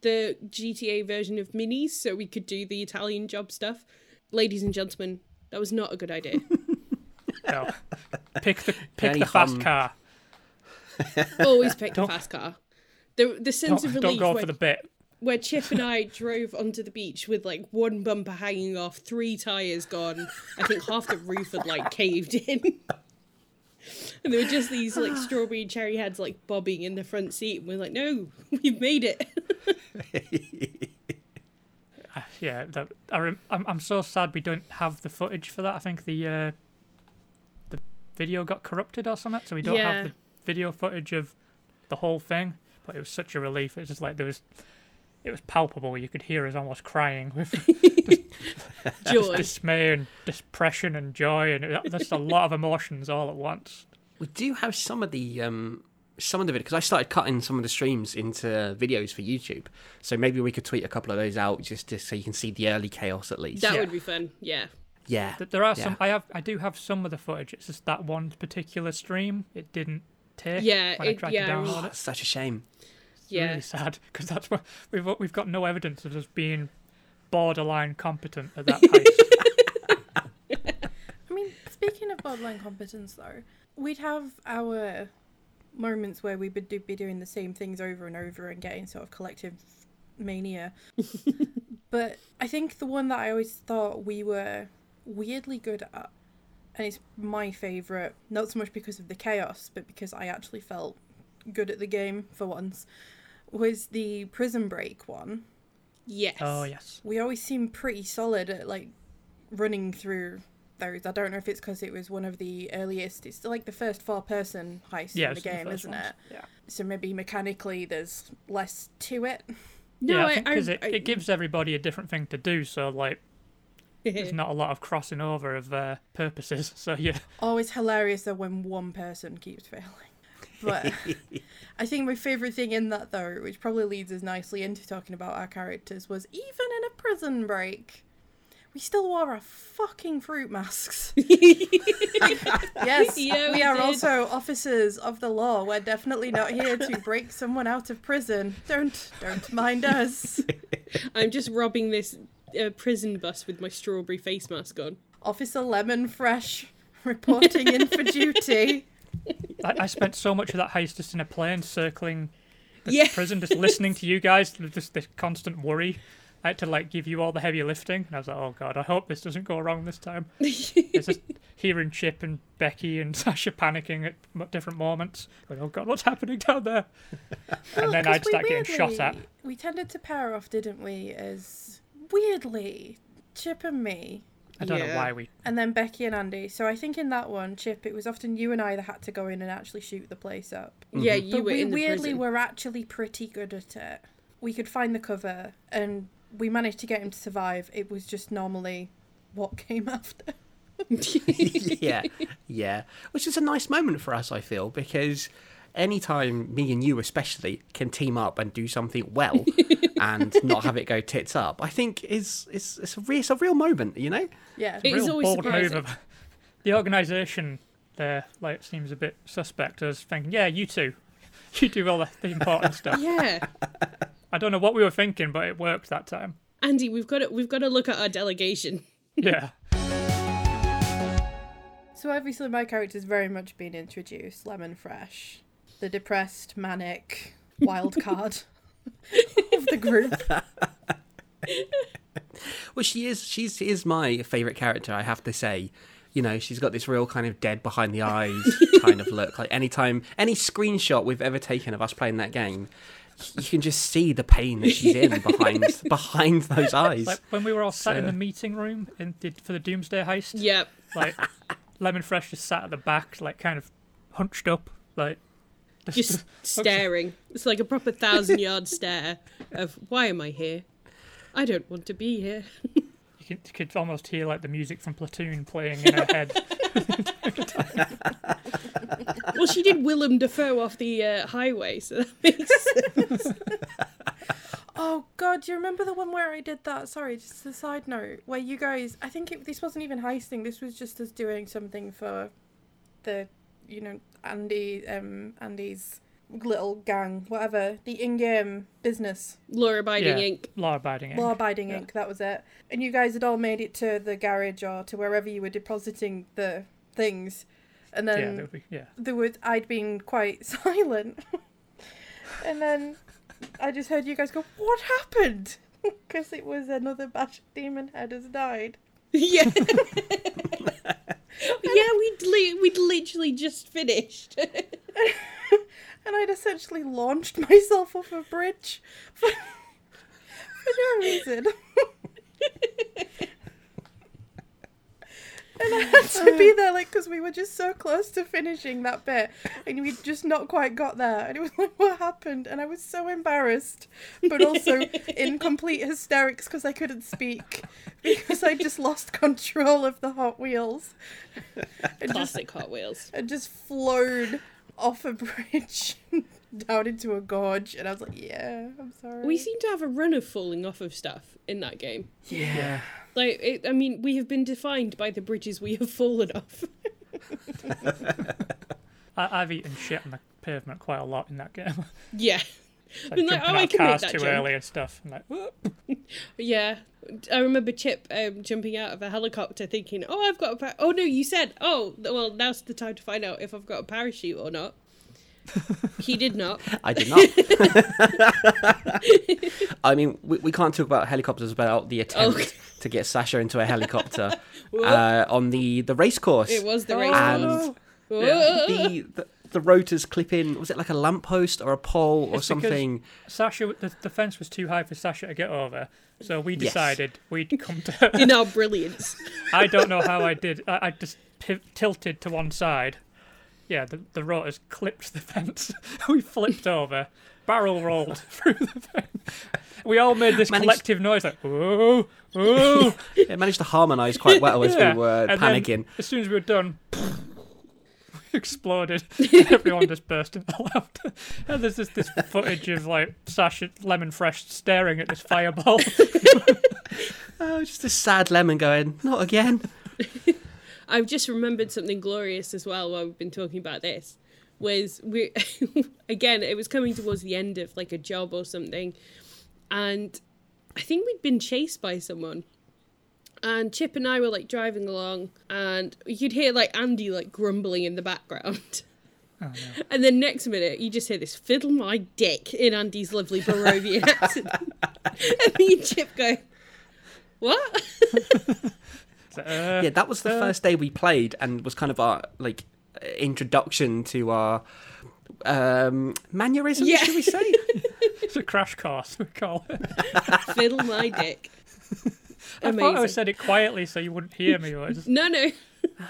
the gta version of minis so we could do the italian job stuff ladies and gentlemen that was not a good idea no. Pick the pick Penny the fast car. always pick the Don't- fast car the, the sense Don't, of don't relief go when, for the bit. where Chip and I drove onto the beach with like one bumper hanging off, three tires gone. I think half the roof had like caved in. and there were just these like strawberry and cherry heads like bobbing in the front seat. And we're like, no, we've made it. Yeah, that, I rem- I'm I'm so sad we don't have the footage for that. I think the uh, the video got corrupted or something, so we don't Yeah. have the video footage of the whole thing. But it was such a relief. It's just like there was, it was palpable. You could hear us almost crying with Joy. dismay and depression and joy, and just a lot of emotions all at once. We do have some of the um, some of the video because I started cutting some of the streams into videos for YouTube. So maybe we could tweet a couple of those out just to, so you can see the early chaos at least. That Yeah. would be fun. Yeah. yeah, There are Yeah. some. I have. I do have some of the footage. It's just that one particular stream. It didn't take. Yeah, When I tried yeah, to download Oh, it. it's such a shame. It's Yeah. really sad because that's what we've we've got no evidence of us being borderline competent at that heist. I mean, speaking of borderline competence, though, we'd have our moments where we would do, be doing the same things over and over and getting sort of collective mania. but I think the one that I always thought we were weirdly good at, and it's my favourite, not so much because of the chaos, but because I actually felt good at the game for once, was the prison break one. Yes. oh yes. We always seem pretty solid at like running through those. I don't know if it's because it was one of the earliest. It's like the first four-person heist Yeah, in the it's the game, isn't ones. it? Yeah. So maybe mechanically there's less to it. No, yeah, I I, think because it, I- it gives everybody a different thing to do. So like, there's not a lot of crossing over of uh, purposes. So yeah. Always hilarious though when one person keeps failing. But I think my favourite thing in that though, which probably leads us nicely into talking about our characters, was even in a prison break, we still wore our fucking fruit masks. yes, Yeah, we we are also officers of the law. We're definitely not here to break someone out of prison. Don't don't mind us. I'm just robbing this uh, prison bus with my strawberry face mask on. Officer Lemon Fresh reporting in for duty. I, I spent so much of that heist just in a plane circling the prison, just listening to you guys. Just this constant worry. I had to like give you all the heavy lifting, and I was like, "Oh God, I hope this doesn't go wrong this time." it's just hearing Chip and Becky and Sasha panicking at different moments. Going, "Oh God, what's happening down there?" and then oh, I'd we start getting shot at. We tended to pair off, didn't we? As weirdly, Chip and me, I don't know why we. and then Becky and Andy. So I think in that one, Chip, it was often you and I that had to go in and actually shoot the place up. Yeah, mm-hmm. you but were we in the weirdly prison. were actually pretty good at it. We could find the cover, and we managed to get him to survive. It was just normally what came after. yeah, yeah. Which is a nice moment for us, I feel, because anytime me and you, especially, can team up and do something well and not have it go tits up, I think is is it's a, re- it's a real moment, you know. Yeah, It is real always bold move surprising. of the organisation there. Like seems a bit suspect. I was thinking, yeah, you two, you do all the, the important stuff. yeah, I don't know what we were thinking, but it worked that time. Andy, we've got to we've got to look at our delegation. Yeah. So obviously my character's very much been introduced. Lemon Fresh, the depressed, manic wild card of the group. Well, she is. She's she is my favourite character. I have to say. You know, she's got this real kind of dead behind the eyes kind of look. Like anytime, any screenshot we've ever taken of us playing that game, you can just see the pain that she's in behind behind those eyes. Like when we were all sat in the meeting room in, did, for the Doomsday heist, Yep. like Lemon Fresh just sat at the back, like kind of hunched up, like Just staring. It's like a proper thousand yard stare of why am I here? I don't want to be here. you could, you could almost hear like the music from Platoon playing in her head. Well, she did Willem Dafoe off the uh, highway, so that makes sense. Oh god, do you remember the one where I did that? Sorry, just a side note. Where you guys, I think it, this wasn't even heisting. This was just us doing something for the, you know, Andy, um, Andy's little gang, whatever, the in-game business, Law Abiding Yeah. Inc. Law abiding. law abiding Yeah. Inc. That was it. And you guys had all made it to the garage or to wherever you were depositing the things, and then that would be, yeah. there was I'd been quite silent, and then I just heard you guys go, "What happened?" Because it was another batch of demon head has died. yeah. yeah, we'd, li- we'd literally just finished. and I'd essentially launched myself off a bridge for, for no reason. And I had to be there, like, because we were just so close to finishing that bit, and we'd just not quite got there. And it was like, what happened? And I was so embarrassed, but also in complete hysterics because I couldn't speak because I just lost control of the Hot Wheels. And just, Classic Hot Wheels. and just flowed off a bridge down into a gorge. And I was like, yeah, I'm sorry. We seem to have a run of falling off of stuff in that game. Yeah. Like, it, I mean, we have been defined by the bridges we have fallen off. I, I've eaten shit on the pavement quite a lot in that game. yeah. Like Been like, oh, I out can make that too jump. early and stuff. And like, whoop. Yeah. I remember Chip um, jumping out of a helicopter thinking, oh, I've got a par- Oh, no, you said, oh, well, now's the time to find out if I've got a parachute or not. he did not. I did not. I mean, we, we can't talk about helicopters without the attempt Okay. to get Sasha into a helicopter uh, on the, the race course. It was the race. and course. the, the the rotors clip in. Was it like a lamppost or a pole or It's something? Sasha, the, the fence was too high for Sasha to get over. So we Yes. decided we'd come to. in our brilliance. I don't know how I did. I, I just pi tilted to one side. Yeah, the, the rotors clipped the fence. we flipped over, barrel rolled through the fence. We all made this Managed- collective noise like, whoa, whoa. It managed to harmonise quite well as Yeah. we were And then panicking. as soon as we were done, exploded. and everyone just burst into laughter. And there's just this footage of like Sasha Lemon Fresh staring at this fireball. Oh, just a sad lemon going, not again. I've just remembered something glorious as well while we've been talking about this. Was we again? It was coming towards the end of like a job or something, and I think we'd been chased by someone. And Chip and I were like driving along, and you could hear like Andy like grumbling in the background. Oh, no. And then next minute, you just hear this fiddle my dick in Andy's lovely Barovian accent. and me and Chip go, What? So, uh, Yeah, that was the first day we played and was kind of our like uh, introduction to our um mannerisms, Yeah. should we say? It's a crash course, we call it. fiddle my dick. I thought I said it quietly so you wouldn't hear me. I, just, no, no.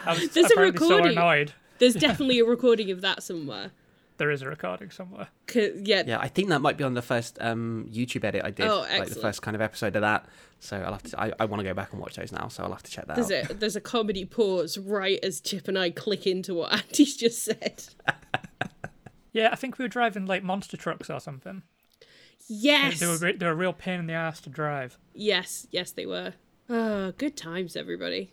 I was There's a apparently so recording. annoyed. There's definitely a recording of that somewhere. There is a recording somewhere. yeah, Yeah, I think that might be on the first um YouTube edit I did, Oh, like the first kind of episode of that. So I'll have to. I, I want to go back and watch those now, so I'll have to check that there's out. a there's a comedy pause right as Chip and I click into what Andy's just said. Yeah, I think we were driving like monster trucks or something. Yes, They were re- they were a real pain in the ass to drive. yes, yes, they were. Oh, good times, everybody.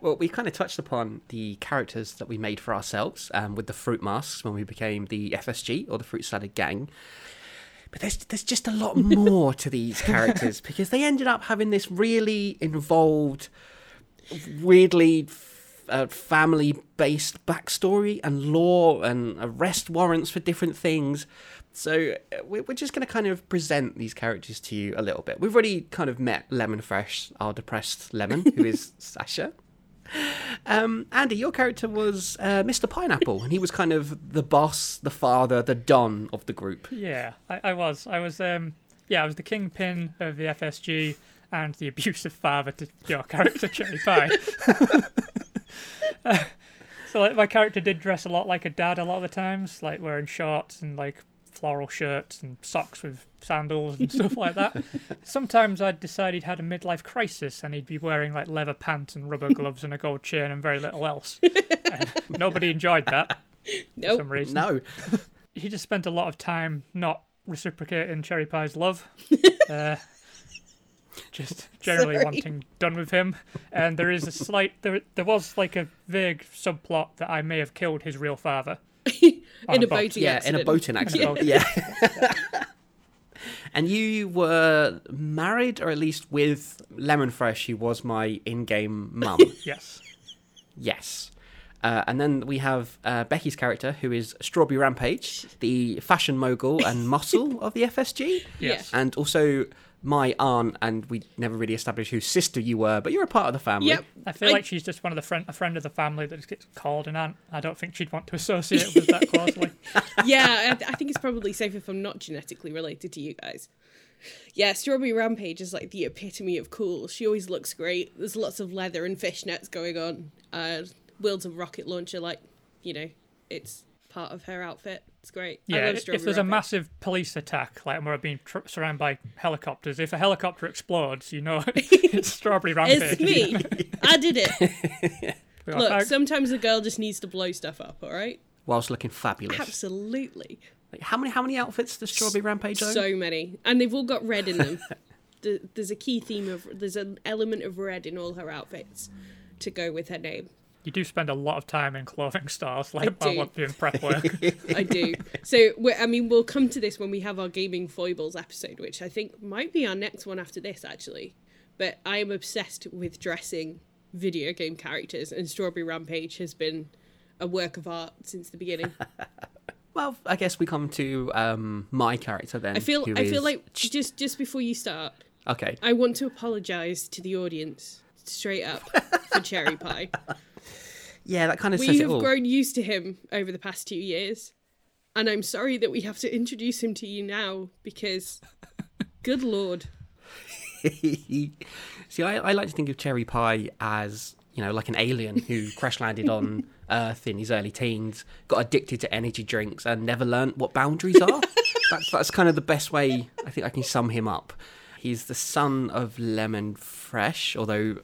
Well, we kind of touched upon the characters that we made for ourselves um, with the fruit masks when we became the FSG or the Fruit Salad Gang. But there's there's just a lot more to these characters because they ended up having this really involved, weirdly f- uh, family-based backstory and law and arrest warrants for different things. So uh, we- we're just going to kind of present these characters to you a little bit. We've already kind of met Lemon Fresh, our depressed lemon, who is Sasha. Um, Andy, your character was uh, Mr. Pineapple, and he was kind of the boss, the father, the don of the group. Yeah, I, I was. I was. Um, yeah, I was the kingpin of the FSG and the abusive father to your character Cherry Pie. So like, my character did dress a lot like a dad a lot of the times, like wearing shorts and like floral shirts and socks with sandals and stuff like that. Sometimes I'd decide he'd had a midlife crisis and he'd be wearing like leather pants and rubber gloves and a gold chain and very little else. And nobody enjoyed that for some reason No, he just spent a lot of time not reciprocating Cherry Pie's love. uh, just generally Sorry. wanting done with him. And there is a slight there there was like a vague subplot that I may have killed his real father. in on a boat. boating yeah, accident. in a boating accident. boat. Yeah. and you were married, or at least with Lemon Fresh, who was my in-game mum. Yes. yes. Uh, and then we have uh, Becky's character, who is Strawberry Rampage, the fashion mogul and muscle of the FSG, Yes. and also my aunt. And we never really established whose sister you were, but you're a part of the family. Yep. I feel I- like she's just one of the friend a friend of the family that gets called an aunt. I don't think she'd want to associate with that closely. yeah, I, I think it's probably safe if I'm not genetically related to you guys. Yeah, Strawberry Rampage is like the epitome of cool. She always looks great. There's lots of leather and fishnets going on. Uh, wields a rocket launcher, like, you know, it's part of her outfit. It's great. Yeah, if Strawberry there's a massive police attack, like we're being tr- surrounded by helicopters, if a helicopter explodes, you know it's Strawberry Rampage. It's me. I did it. Look, back- sometimes a girl just needs to blow stuff up, all right? Whilst looking fabulous. Absolutely. Like, how many how many outfits does Strawberry Rampage own? So many. And they've all got red in them. The- there's a key theme of, there's an element of red in all her outfits to go with her name. You do spend a lot of time in clothing stores, like while do. doing prep work. I do. So, I mean, we'll come to this when we have our gaming foibles episode, which I think might be our next one after this, actually. But I am obsessed with dressing video game characters, and Strawberry Rampage has been a work of art since the beginning. Well, I guess we come to um, my character then. I feel, who I feel like just just before you start, Okay. I want to apologise to the audience straight up for Cherry Pie. Yeah, that kind of We says it have grown used to him over the past two years, and I'm sorry that we have to introduce him to you now because, good lord. See, I, I like to think of Cherry Pie as you know, like an alien who crash landed on Earth in his early teens, got addicted to energy drinks, and never learnt what boundaries are. that's that's kind of the best way I think I can sum him up. He's the son of Lemon Fresh, although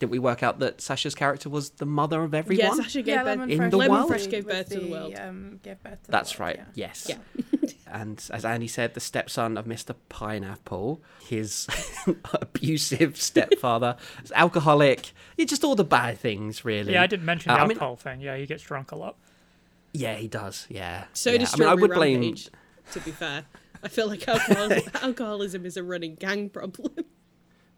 did we work out that Sasha's character was the mother of everyone? Yeah, Sasha gave yeah, birth. Lemon in Fresh the was world? Fresh gave was birth to the world. Um, gave birth to the That's world, right. yeah. Yes. Yeah. and as Andy said, the stepson of Mr. Pineapple, his abusive stepfather, alcoholic. Yeah, just all the bad things, really. yeah, I didn't mention Uh, the I mean- alcohol thing. Yeah, he gets drunk a lot. Yeah, he does. Yeah. So yeah. does I mean, I would blame. Rampage. To be fair, I feel like alcohol- alcoholism is a running gang problem.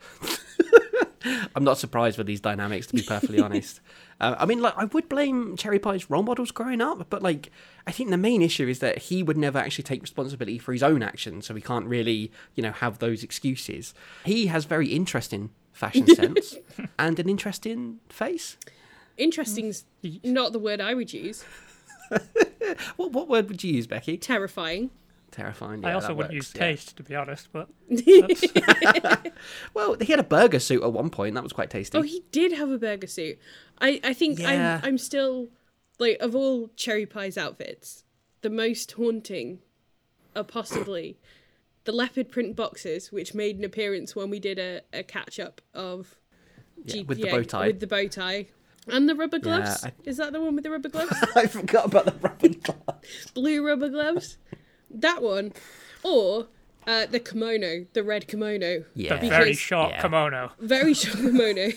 I'm not surprised with these dynamics, to be perfectly honest. Uh, I mean, like, I would blame Cherry Pie's role models growing up, but like, I think the main issue is that he would never actually take responsibility for his own actions, so he can't really, you know, have those excuses. He has very interesting fashion sense and an interesting face. Interesting's not the word I would use. What what word would you use, Becky? Terrifying. Terrifying. Yeah, I also wouldn't works, use yeah. taste, to be honest, but that's, Well, he had a burger suit at one point. That was quite tasty. Oh, he did have a burger suit. I, I think Yeah. I'm, I'm still, like, of all Cherry Pie's outfits, the most haunting are possibly the leopard print boxes, which made an appearance when we did a, a catch up of Yeah, GTA with the bow tie. With the bow tie. And the rubber gloves. I- Is that the one with the rubber gloves? I forgot about the rubber gloves. Blue rubber gloves. That one. Or uh, the kimono, the red kimono. Yeah. the very short yeah. kimono. Very short kimono.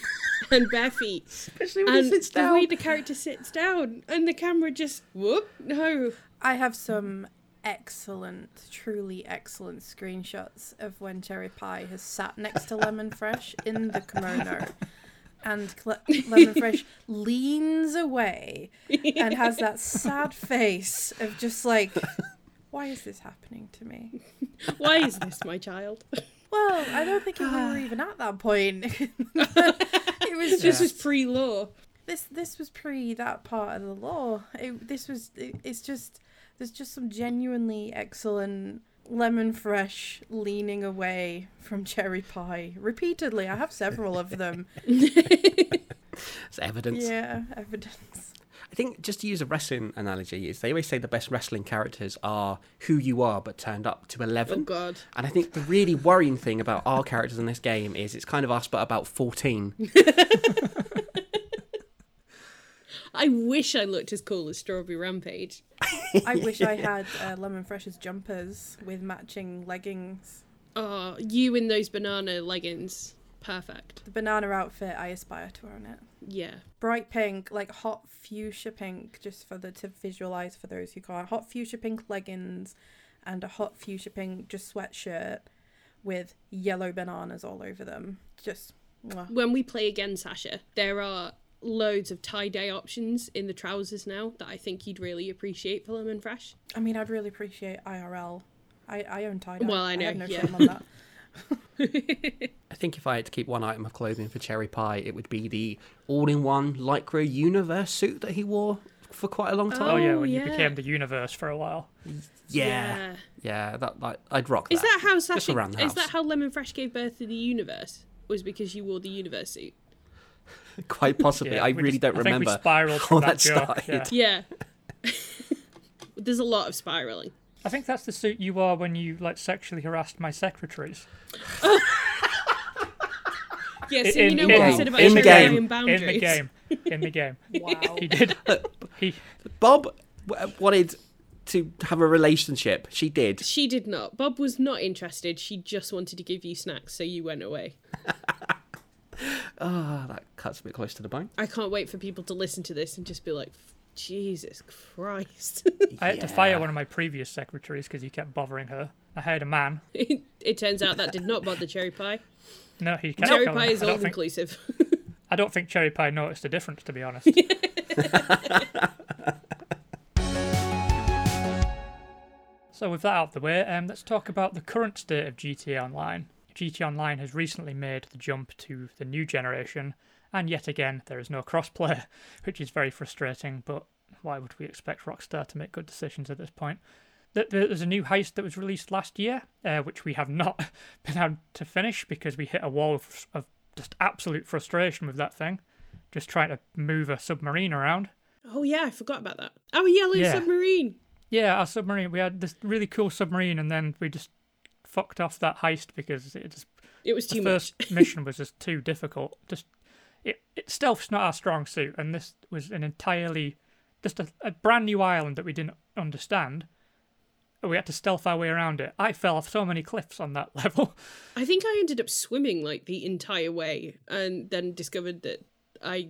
and bare feet. Especially when and he sits the way the character sits down and the camera just whoop no I have some excellent, truly excellent screenshots of when Cherry Pie has sat next to Lemon Fresh in the kimono. And Cle- Lemon Fresh leans away and has that sad face of just like, why is this happening to me? why is this my child Well, I don't think we were even at that point. it was just this was pre-law this this was pre that part of the law. It, this was it, it's just there's just some genuinely excellent lemon fresh leaning away from cherry pie repeatedly. I have several of them. It's evidence. yeah, evidence. I think just to use a wrestling analogy, is they always say the best wrestling characters are who you are but turned up to oh eleven. god And I think the really worrying thing about our characters in this game is it's kind of us but about fourteen. i wish i looked as cool as strawberry rampage I wish I had uh, lemon fresh's jumpers with matching leggings. oh you in those banana leggings perfect The banana outfit, I aspire to wear own it. yeah bright pink, like hot fuchsia pink, just for the to visualize for those who can't. Hot fuchsia pink leggings and a hot fuchsia pink just sweatshirt with yellow bananas all over them. Just mwah. when we play again sasha there are loads of tie-dye options in the trousers now that i think you'd really appreciate for lemon fresh I mean, I'd really appreciate IRL. I I own tie dye. Well, I know, have no yeah. shame on that. I think if I had to keep one item of clothing for Cherry Pie, it would be the all-in-one Lycra Universe suit that he wore for quite a long time. Oh, yeah, Oh, when you oh, became the universe for a while. yeah, yeah, that like I'd rock Is that how Just Sasha, around the is that how Lemon Fresh gave birth to the universe? Was because you wore the universe suit? Quite possibly. Yeah, I really just- don't I think we remember spiraled how that that joke, started. yeah. Yeah. There's a lot of spiraling. I think that's the suit you wore when you like sexually harassed my secretaries. Yeah, so In- you know in what game. we said about In Cherry game. Pie and In the game. In the game. Wow. He did. He Bob wanted to have a relationship. She did. She did not. Bob was not interested. She just wanted to give you snacks, so you went away. Ah, that cuts a bit close to the bone. I can't wait for people to listen to this and just be like, Jesus Christ. I had to fire one of my previous secretaries because he kept bothering her. I hired a man. it, it turns out that did not bother Cherry Pie. No, he kept Cherry. Pie is all think inclusive. I don't think Cherry Pie noticed the difference, to be honest. so, with that out of the way, um, let's talk about the current state of GTA Online. GTA Online has recently made the jump to the new generation, and yet again, there is no crossplay, which is very frustrating, but why would we expect Rockstar to make good decisions at this point? Th- th- There's a new heist that was released last year, uh, which we have not been able to finish because we hit a wall of, of just absolute frustration with that thing, just trying to move a submarine around. oh, yeah, I forgot about that. Our yellow Yeah. submarine. Yeah, our submarine. We had this really cool submarine, and then we just fucked off that heist because it just It was too much the too first mission was just too difficult. Just it, it stealth's not our strong suit, and this was an entirely just a, a brand new island that we didn't understand. We had to stealth our way around it. I fell off so many cliffs on that level. I think I ended up swimming like the entire way and then discovered that I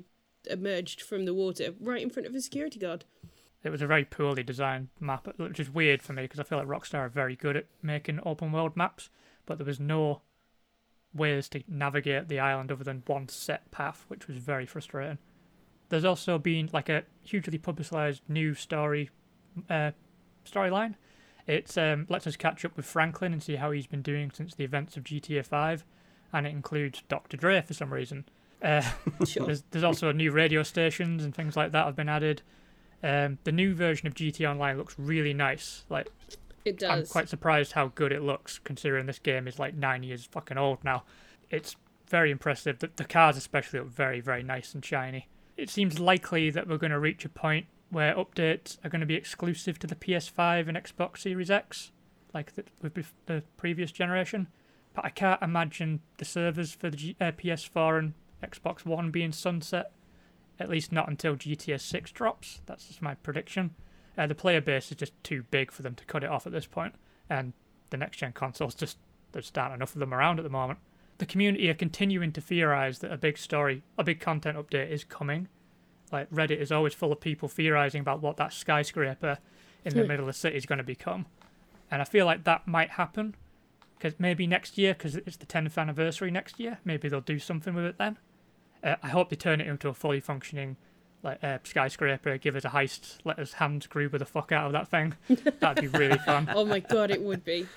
emerged from the water right in front of a security guard. It was a very poorly designed map, which is weird for me because I feel like Rockstar are very good at making open world maps, but there was no ways to navigate the island other than one set path, which was very frustrating. There's also been like a hugely publicized new story uh, storyline. It um, lets us catch up with Franklin and see how he's been doing since the events of GTA 5, and it includes Dr. Dre for some reason. Uh, Sure. there's, there's also new radio stations and things like that have been added. Um, the new version of GT Online looks really nice. Like It I'm quite surprised how good it looks, considering this game is like nine years fucking old now. It's very impressive. The, the cars especially look very very nice and shiny. It seems likely that we're going to reach a point where updates are going to be exclusive to the PS5 and Xbox Series X, like the, with the previous generation. But I can't imagine the servers for the G- uh, PS4 and Xbox One being sunset, at least not until GTA 6 drops. That's just my prediction. Uh, the player base is just too big for them to cut it off at this point, and the next gen consoles just there's not enough of them around at the moment. The community are continuing to theorize that a big story, a big content update is coming. Like Reddit is always full of people theorizing about what that skyscraper in the Hmm. middle of the city is going to become, and I feel like that might happen because maybe next year, because it's the 10th anniversary next year, maybe they'll do something with it then. Uh, I hope they turn it into a fully functioning like uh, skyscraper, give us a heist, let us Hans Gruber the fuck out of that thing. That'd be really fun. Oh my god, it would be.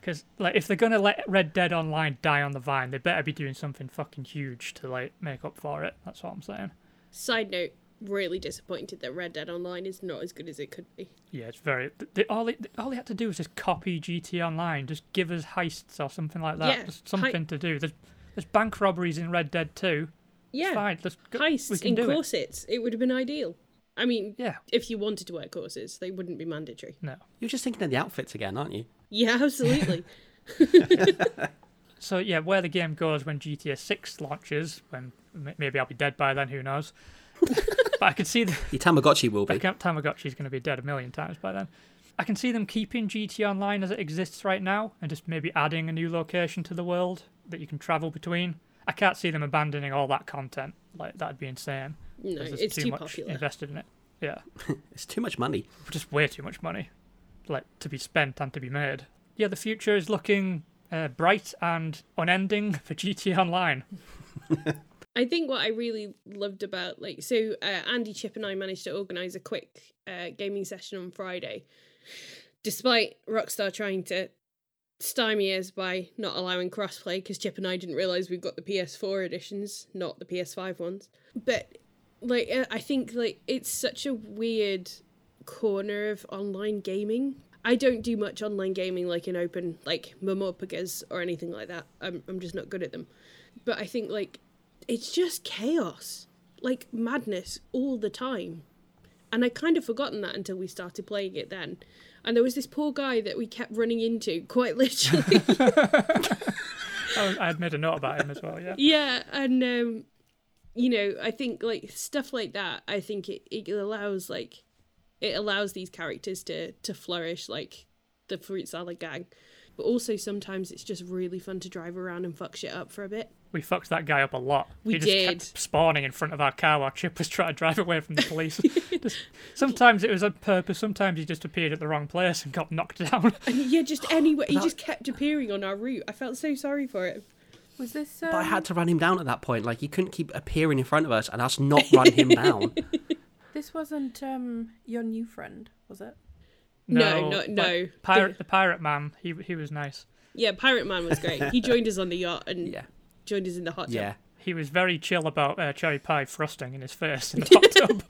Because like if they're gonna let Red Dead Online die on the vine, they better be doing something fucking huge to like make up for it. That's what I'm saying. Side note, really disappointed that Red Dead Online is not as good as it could be. Yeah, it's very. They, all they, all they had to do was just copy GT Online, just give us heists or something like that. Yeah, just something to do. There's there's bank robberies in Red Dead 2. Yeah, Fine, let's go. we heists can in do it. corsets. It. would have been ideal. I mean, Yeah, if you wanted to wear corsets, they wouldn't be mandatory. no. You're just thinking of the outfits again, aren't you? Yeah, absolutely. So yeah, where the game goes when GTA 6 launches, when maybe I'll be dead by then, who knows? but I can see the Your Tamagotchi will be. I can't Tamagotchi's going to be dead a million times by then. I can see them keeping GT Online as it exists right now and just maybe adding a new location to the world that you can travel between. I can't see them abandoning all that content. Like that'd be insane. No, 'cause there's it's too much popular. invested in it. Yeah, It's too much money. just way too much money, like to be spent and to be made. Yeah, the future is looking uh, bright and unending for GT Online. I think what I really loved about like so uh, Andy Chip and I managed to organize a quick uh, gaming session on Friday, despite Rockstar trying to stymie us by not allowing crossplay because Chip and I didn't realize we've got the PS4 editions, not the PS5 ones. But like uh, I think like it's such a weird corner of online gaming. I don't do much online gaming like in open like Momopagas or anything like that. I'm I'm just not good at them. But I think like it's just chaos. Like madness all the time. And I kind of forgotten that until we started playing it then. And there was this poor guy that we kept running into quite literally. Oh, I had made a note about him as well. Yeah. Yeah, and um, you know, I think like stuff like that. I think it, it allows like it allows these characters to to flourish, like the fruit salad gang. But also sometimes it's just really fun to drive around and fuck shit up for a bit. We fucked that guy up a lot. We he just did. kept spawning in front of our car while Chip was trying to drive away from the police. just, sometimes it was on purpose. Sometimes he just appeared at the wrong place and got knocked down. And yeah, just anyway, he just kept appearing on our route. I felt so sorry for him. Was this? Um, But I had to run him down at that point. Like, he couldn't keep appearing in front of us and us not run him down. This wasn't um your new friend, was it? No, no, but no. Pirate, the pirate man. He he was nice. Yeah, Pirate Man was great. He joined us on the yacht and Yeah. joined us in the hot tub. Yeah. He was very chill about uh, cherry pie frosting in his face in the hot tub.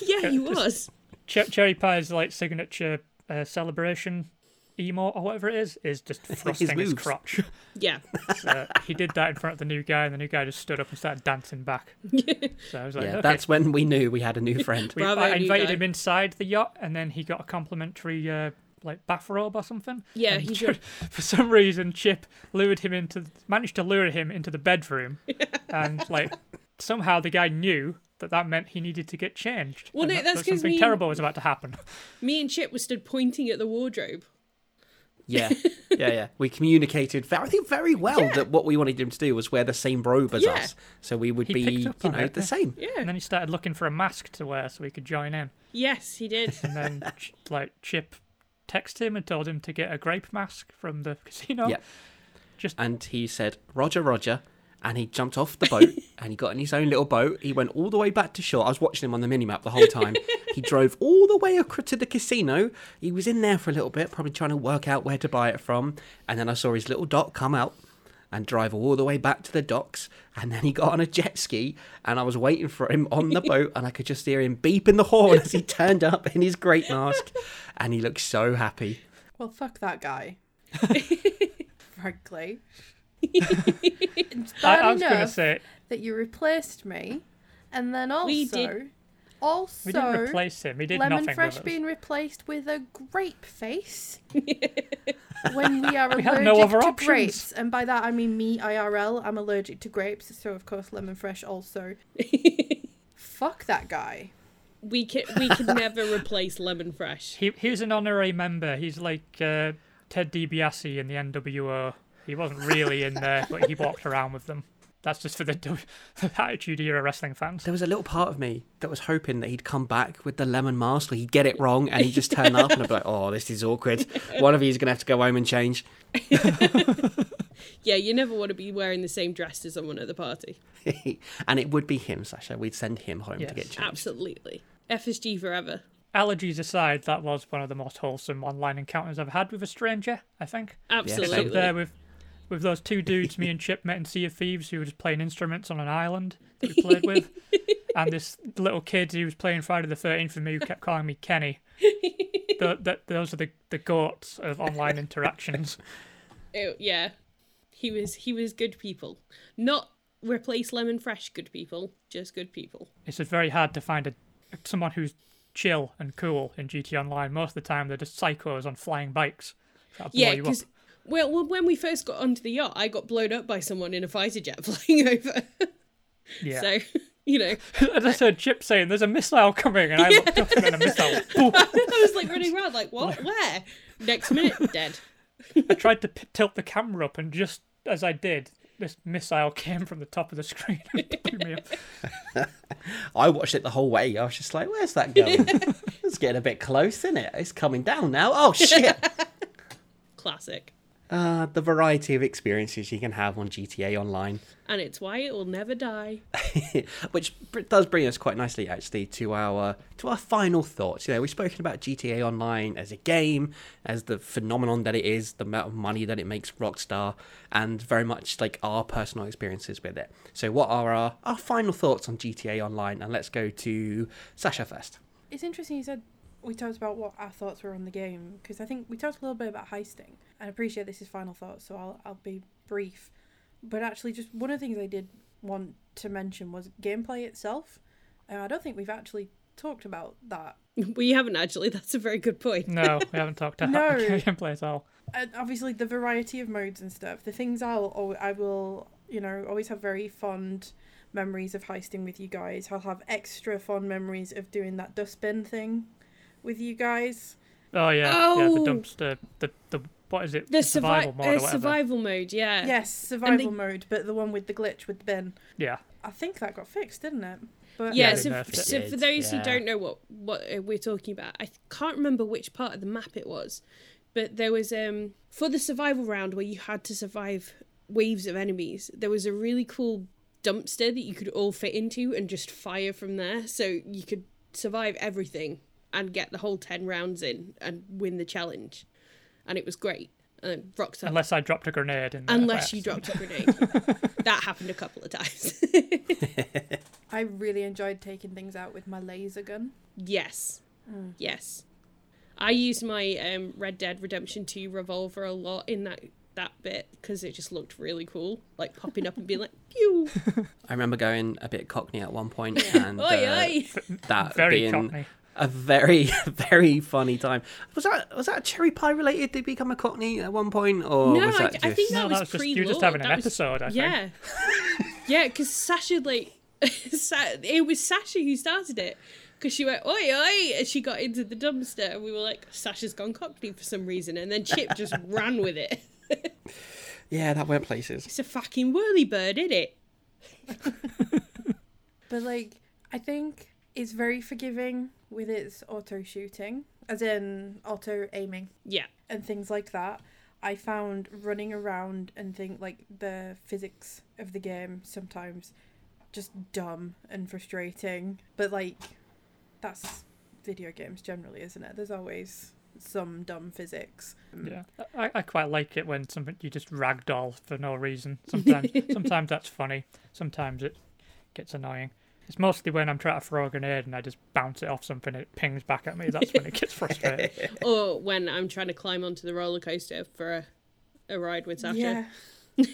Yeah, he was. Ch- cherry pie's like signature uh, celebration emote or whatever it is is just frosting his, moves. crotch. Yeah. So he did that in front of the new guy, and the new guy just stood up and started dancing back. So I was like, Yeah, okay. that's when we knew we had a new friend. We, Bravo, I new invited guy. him inside the yacht, and then he got a complimentary uh, like bathrobe or something. Yeah, he Ch- did. For some reason, Chip lured him into, managed to lure him into the bedroom, and like somehow the guy knew that that meant he needed to get changed. Well, no, that- that's that 'cause something me- terrible was about to happen. Me and Chip were stood pointing at the wardrobe. Yeah, yeah, yeah. We communicated, ve- I think, very well that what we wanted him to do was wear the same robe as Yeah. us, so we would He be, you know, it, the yeah. same. Yeah. And then he started looking for a mask to wear so he could join in. Yes, he did. And then like Chip texted him and told him to get a grape mask from the casino. Yeah. Just And he said, "Roger, Roger," and he jumped off the boat and he got in his own little boat. He went all the way back to shore. I was watching him on the minimap the whole time. he drove all the way across to the casino. He was in there for a little bit, probably trying to work out where to buy it from. And then I saw his little dot come out and drive all the way back to the docks. And then he got on a jet ski, and I was waiting for him on the boat, and I could just hear him beeping the horn as he turned up in his great mask, and he looked so happy. Well, fuck that guy. Frankly. it's I, bad I was going to say that you replaced me, and then also, We did- also, we didn't replace him. He did lemon nothing fresh being replaced with a grape face when we are We allergic no other to options. grapes, and by that I mean me IRL. I'm allergic to grapes, so of course lemon fresh also. Fuck that guy. We can we could never replace Lemon Fresh. He he was an honorary member. He's like uh, Ted DiBiase in the NWO. He wasn't really in there, but he walked around with them. That's just for the, W- the Attitude Era wrestling fans. There was a little part of me that was hoping that he'd come back with the lemon mask, or he'd get it wrong, and he'd just turn up, and I'd be like, "Oh, this is awkward. One of you is gonna have to go home and change." Yeah, you never want to be wearing the same dress as someone at the party. and it would be him, Sasha. We'd send him home Yes. to get changed. Absolutely. FSG forever. Allergies aside, that was one of the most wholesome online encounters I've had with a stranger. I think. Absolutely. Up there with with those two dudes me and Chip met in Sea of Thieves who were just playing instruments on an island that we played with. and this little kid who was playing Friday the 13th with me who kept calling me Kenny. Th th those are the, the goats of online interactions. Oh, yeah. He was he was good people. Not replace Lemon Fresh good people, just good people. It's just very hard to find a someone who's chill and cool in GT Online. Most of the time they're just psychos on flying bikes. Yeah, because well, well, when we first got onto the yacht, I got blown up by someone in a fighter jet flying over. Yeah. So, you know, I just heard Chip saying there's a missile coming and I looked up and then a missile. I was like running around, like, what? Where? Next minute, dead. I tried to p- tilt the camera up, and just as I did, this missile came from the top of the screen and blew me up. I watched it the whole way. I was just like, "Where's that going? it's getting a bit close, isn't it? It's coming down now. Oh shit!" Classic. Uh, the variety of experiences you can have on GTA Online. And it's why it will never die. which does bring us quite nicely actually to our to our final thoughts you know we've spoken about gta online as a game as the phenomenon that it is the amount of money that it makes rockstar and very much like our personal experiences with it so what are our, our final thoughts on gta online and let's go to sasha first It's interesting you said we talked about what our thoughts were on the game because I think we talked a little bit about heisting. I appreciate this is final thoughts, so I'll I'll be brief. But actually, just one of the things I did want to mention was gameplay itself. Uh, I don't think we've actually talked about that. We haven't actually. That's a very good point. No, we haven't talked about No. gameplay at all. And obviously, the variety of modes and stuff. The things I'll I will you know always have very fond memories of heisting with you guys. I'll have extra fond memories of doing that dustbin thing with you guys. Oh yeah, yeah. Oh! The dumpster, the the what is it? The, survival survi- mode uh, or survival mode, yeah. Yes, survival they- mode, but the one with the glitch with the bin. Yeah, I think that got fixed, didn't it? But Yeah, Yeah, so, they nerfed it. so for those who don't know what what uh, we're talking about, I can't remember which part of the map it was, but there was um for the survival round where you had to survive waves of enemies. There was a really cool dumpster that you could all fit into and just fire from there, so you could survive everything and get the whole ten rounds in and win the challenge, and it was great. And Rockstar, unless I dropped a grenade in unless you dropped a grenade, that happened a couple of times. I really enjoyed taking things out with my laser gun. Yes. Mm. Yes. I used my um, Red Dead Redemption 2 revolver a lot in that that bit because it just looked really cool, like popping up and being like, pew. i remember going a bit cockney at one point and Oi, uh, oi. that Very being cockney. A very very funny time was that was that cherry pie related to become a cockney at one point or No, was I, that I just think that No, was, that was just pre you just having an that was- episode. I think. Yeah. yeah, because Sasha, like, it was Sasha who started it. Because she went, oi, oi, and she got into the dumpster, and we were like, Sasha's gone cockney for some reason. And then Chip just ran with it. yeah that went places It's a fucking whirly bird, isn't it? But like, I think it's very forgiving with its auto shooting, as in auto aiming Yeah. and things like that. I found running around and think like the physics of the game sometimes just dumb and frustrating. But like, that's video games generally, isn't it? There's always some dumb physics. Mm. Yeah, I, I quite like it when something you just ragdoll for no reason. Sometimes, sometimes that's funny. Sometimes it gets annoying. It's mostly when I'm trying to throw a grenade and I just bounce it off something it pings back at me. That's when it gets frustrating. Or when I'm trying to climb onto the roller coaster for a, a ride with Sasha. Yeah.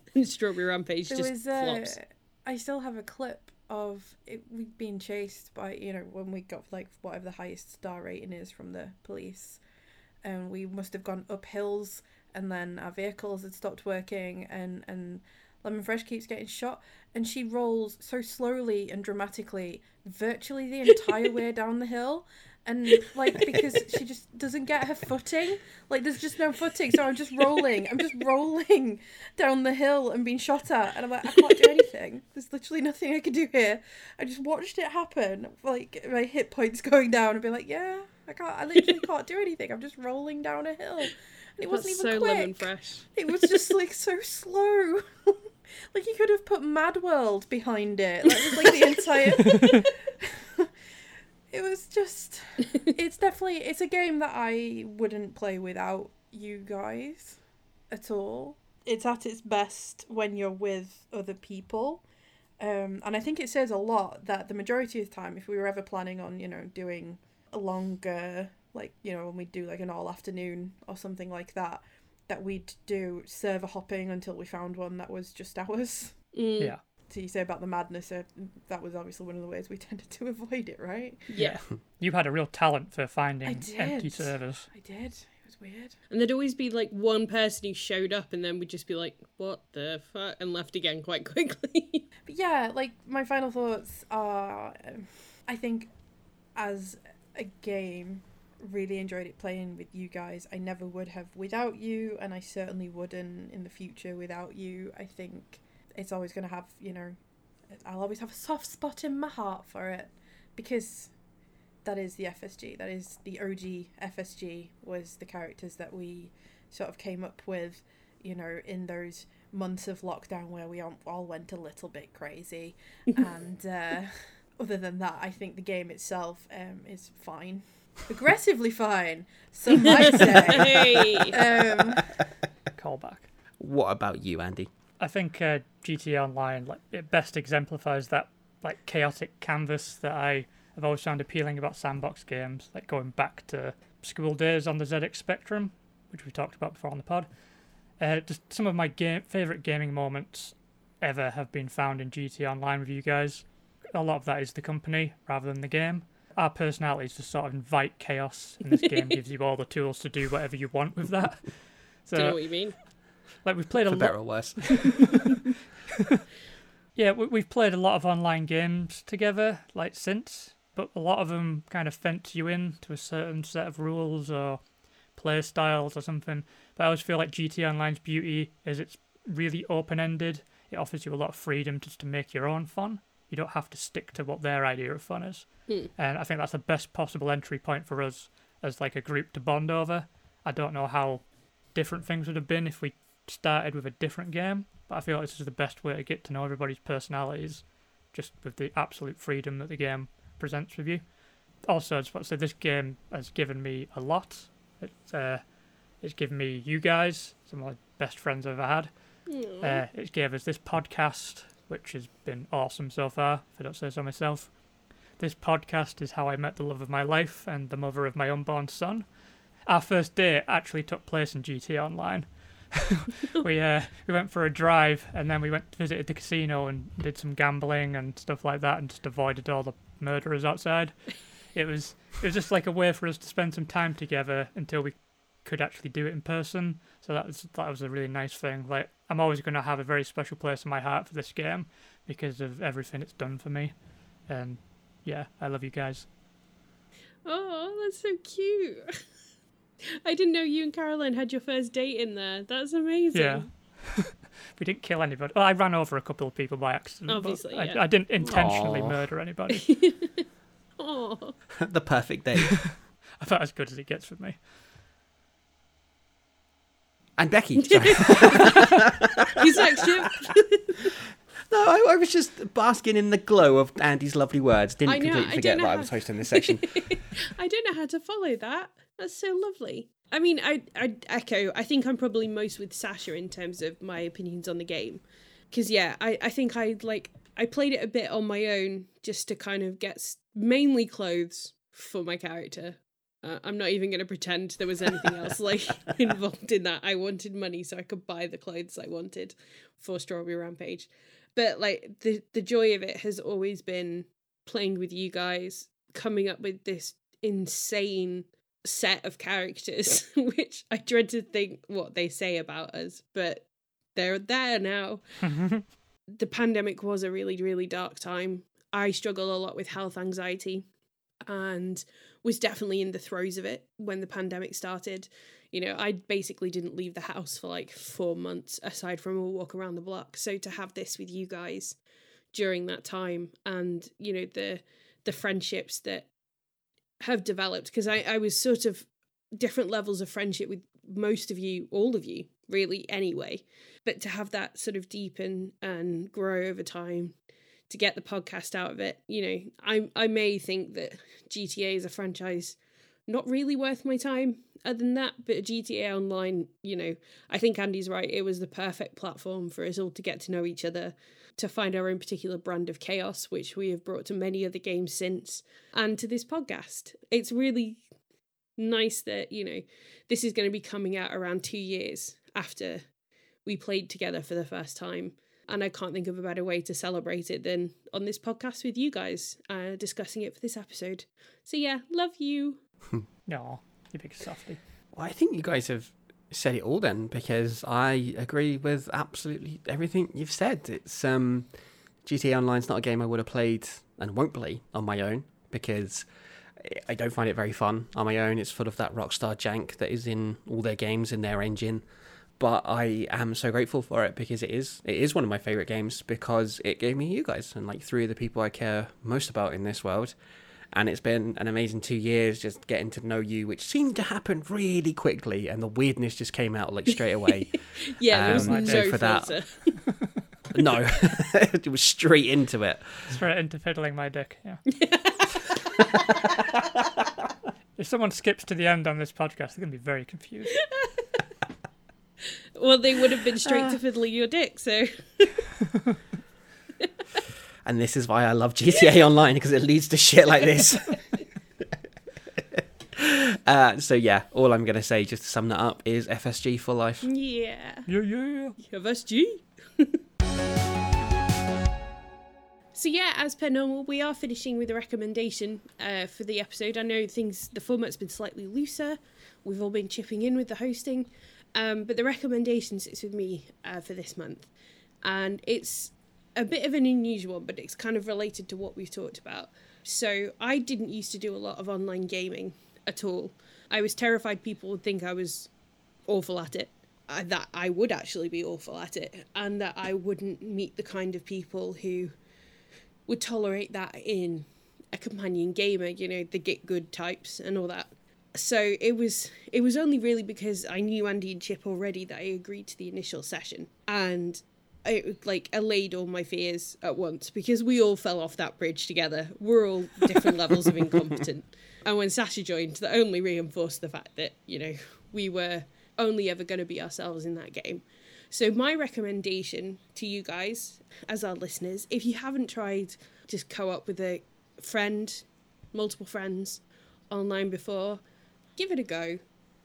and Strawberry Rampage There just was uh, flops. I still have a clip of it we being chased by you know when we got like whatever the highest star rating is from the police, and we must have gone up hills and then our vehicles had stopped working and and Lemon Fresh keeps getting shot and she rolls so slowly and dramatically virtually the entire way down the hill. And like because she just doesn't get her footing. Like there's just no footing. So i'm just rolling. I'm just rolling down the hill and being shot at. And i'm like i can't do anything. There's literally nothing i can do here. I just watched it happen. Like my hit points going down. And be like yeah i can't i literally can't do anything. I'm just rolling down a hill. And it wasn't even so quick. lemon fresh. it was just like so slow. Like you could have put Mad World behind it. Like, was like the entire. it was just. It's definitely it's a game that I wouldn't play without you guys, at all. It's at its best when you're with other people. Um, and I think it says a lot that the majority of the time, if we were ever planning on, you know, doing a longer, like, you know, when we do like an all afternoon or something like that, that we'd do server hopping until we found one that was just ours. Mm, Yeah. So you say about the madness, uh, that was obviously one of the ways we tended to avoid it, right? yeah. You had a real talent for finding empty servers. I did. It was weird. And there'd always be like one person who showed up and then we'd just be like, what the fuck? And left again quite quickly. But yeah, like my final thoughts are, um, I think, as a game, really enjoyed it playing with you guys. I never would have without you, and I certainly wouldn't in the future without you. I think it's always going to have, you know, I'll always have a soft spot in my heart for it because that is the FSG. That is the OG FSG. Was the characters that we sort of came up with, you know, in those months of lockdown where we all went a little bit crazy. and uh, other than that, I think the game itself um, is fine, aggressively fine. Some might say. Hey. Um, Callback. What about you, Andy? I think uh, GTA Online like it best exemplifies that like chaotic canvas that I have always found appealing about sandbox games, like going back to school days on the ZX Spectrum, which we talked about before on the pod. Uh, just some of my game favorite gaming moments ever have been found in GTA Online with you guys. A lot of that is the company rather than the game. Our personalities just sort of invite chaos, and this game gives you all the tools to do whatever you want with that. So, Do you know what you mean? like we've played a For lot. better or worse. Yeah, we, we've played a lot of online games together, like since, but a lot of them kind of fence you in to a certain set of rules or play styles or something. But I always feel like GTA Online's beauty is it's really open ended. It offers you a lot of freedom just to make your own fun. You don't have to stick to what their idea of fun is. Hmm. And I think that's the best possible entry point for us as like a group to bond over. I don't know how different things would have been if we started with a different game, but I feel like this is the best way to get to know everybody's personalities, just with the absolute freedom that the game presents with you. Also, I just want to say this game has given me a lot. It's uh, it's given me you guys, some of my best friends I've ever had. Uh, it gave us this podcast, which has been awesome so far, if I don't say so myself. This podcast is how I met the love of my life and the mother of my unborn son. Our first date actually took place in GTA Online. we uh, we went for a drive and then we went visited the casino and did some gambling and stuff like that and just avoided all the murderers outside. It was it was just like a way for us to spend some time together until we could actually do it in person. So that was that was a really nice thing. Like I'm always going to have a very special place in my heart for this game because of everything it's done for me. And yeah, I love you guys. Oh, that's so cute. I didn't know you and Caroline had your first date in there. That's amazing. Yeah. we didn't kill anybody. Well, I ran over a couple of people by accident. Obviously, I, yeah. I didn't intentionally Aw. murder anybody. Oh, the perfect date. About as good as it gets with me. And Becky. Sorry. he's next Jim. no, I, I was just basking in the glow of Andy's lovely words. Didn't know, completely forget that I was hosting this section. I don't know how to follow that. That's so lovely. I mean, I I echo. I think I'm probably most with Sasha in terms of my opinions on the game, because yeah, I I think I like I played it a bit on my own just to kind of get mainly clothes for my character. Uh, I'm not even going to pretend there was anything else like involved in that. I wanted money so I could buy the clothes I wanted for Strawberry Rampage. But like the the joy of it has always been playing with you guys, coming up with this insane set of characters, which I dread to think what they say about us, but they're there now. the pandemic was a really, really dark time. I struggle a lot with health anxiety and was definitely in the throes of it when the pandemic started. You know, I basically didn't leave the house for like four months aside from a walk around the block. So to have this with you guys during that time and, you know, the the friendships that have developed because I, I was sort of different levels of friendship with most of you, all of you, really, anyway. But to have that sort of deepen and grow over time, to get the podcast out of it, you know, I I may think that GTA is a franchise not really worth my time. Other than that, but GTA Online, you know, I think Andy's right. It was the perfect platform for us all to get to know each other, to find our own particular brand of chaos, which we have brought to many other games since, and to this podcast. It's really nice that, you know, this is going to be coming out around two years after we played together for the first time. And I can't think of a better way to celebrate it than on this podcast with you guys, uh, discussing it for this episode. So, yeah, love you. No, you big softy. Well, I think you guys have said it all then, because I agree with absolutely everything you've said. It's um, GTA Online's not a game I would have played and won't play on my own because I don't find it very fun on my own. It's full of that Rockstar jank that is in all their games in their engine. But I am so grateful for it because it is it is one of my favorite games because it gave me you guys and like three of the people I care most about in this world. And it's been an amazing two years just getting to know you, which seemed to happen really quickly, and the weirdness just came out like straight away. Yeah, there was Um, no so for that- no, it was straight into it. Straight into fiddling my dick. Yeah. if someone skips to the end on this podcast, they're gonna be very confused. Well, they would have been straight Uh. to fiddling your dick, so And this is why I love GTA Online because it leads to shit like this. uh, so yeah, all I'm gonna say, just to sum that up, is FSG for life. yeah. Yeah, yeah, yeah. FSG. so yeah, as per normal, we are finishing with a recommendation uh, for the episode. I know things the format's been slightly looser. We've all been chipping in with the hosting, um, but the recommendation sits with me uh, for this month, and it's a bit of an unusual one, but it's kind of related to what we've talked about. So I didn't used to do a lot of online gaming at all. I was terrified people would think I was awful at it. That I would actually be awful at it, and that I wouldn't meet the kind of people who would tolerate that in a companion gamer. You know, the get good types and all that. So it was it was only really because I knew Andy and Chip already that I agreed to the initial session, and it like allayed all my fears at once because we all fell off that bridge together. We're all different levels of incompetent. And when Sasha joined, that only reinforced the fact that, you know, we were only ever going to be ourselves in that game. So, my recommendation to you guys, as our listeners, if you haven't tried just co op with a friend, multiple friends online before, give it a go.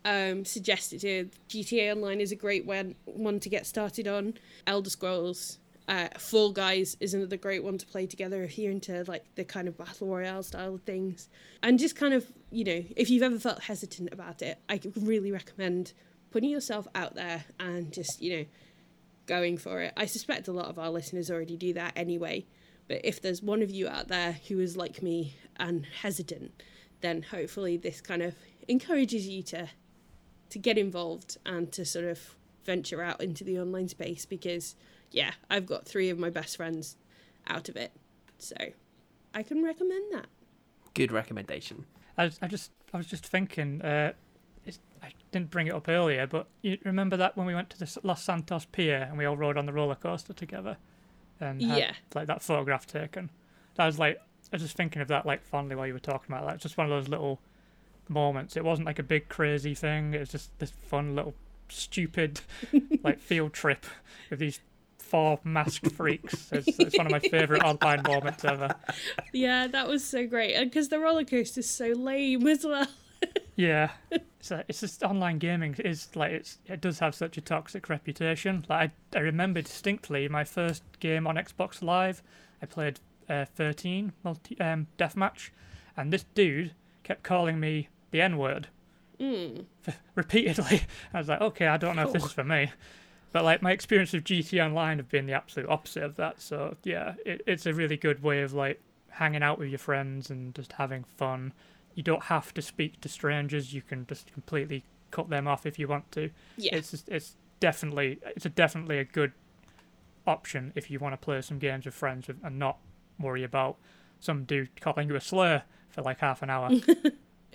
Um, suggest it to GTA Online is a great one, one to get started on. Elder Scrolls, uh, Fall Guys is another great one to play together if you're into like the kind of battle royale style of things. And just kind of, you know, if you've ever felt hesitant about it, I really recommend putting yourself out there and just, you know, going for it. I suspect a lot of our listeners already do that anyway. But if there's one of you out there who is like me and hesitant, then hopefully this kind of encourages you to to get involved and to sort of venture out into the online space because yeah, I've got three of my best friends out of it. So I can recommend that. Good recommendation. I, I just I was just thinking. Uh, I didn't bring it up earlier, but you remember that when we went to the Los Santos Pier and we all rode on the roller coaster together, and had, Yeah. like that photograph taken. That was like I was just thinking of that like fondly while you were talking about that. It's just one of those little moments. It wasn't like a big crazy thing. It was just this fun little stupid like field trip with these four masked freaks. It's, it's one of my favorite online moments ever. Yeah, that was so great. And because the roller coaster is so lame as well. Yeah, it's like, it's just online gaming is like it's it does have such a toxic reputation. Like I, I remember distinctly my first game on Xbox Live, I played uh, 13 multi um, deathmatch, and this dude kept calling me the N word Mm. repeatedly. I was like, okay, I don't know if this is for me. But like my experience with GTA Online have been the absolute opposite of that. So yeah, it, it's a really good way of like hanging out with your friends and just having fun. You don't have to speak to strangers. You can just completely cut them off if you want to. Yeah. It's just, it's definitely it's a definitely a good option if you want to play some games with friends and not worry about some dude calling you a slur for like half an hour.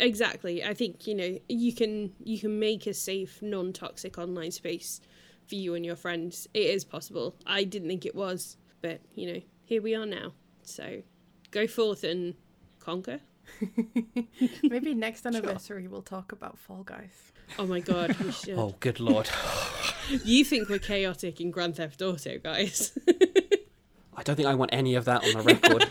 Exactly. I think, you know, you can you can make a safe, non toxic online space for you and your friends. It is possible. I didn't think it was, but you know, here we are now. So go forth and conquer. Maybe next anniversary we'll talk about Fall Guys. Oh my god, we should. Oh, good lord. You think we're chaotic in Grand Theft Auto, guys? I don't think I want any of that on the record.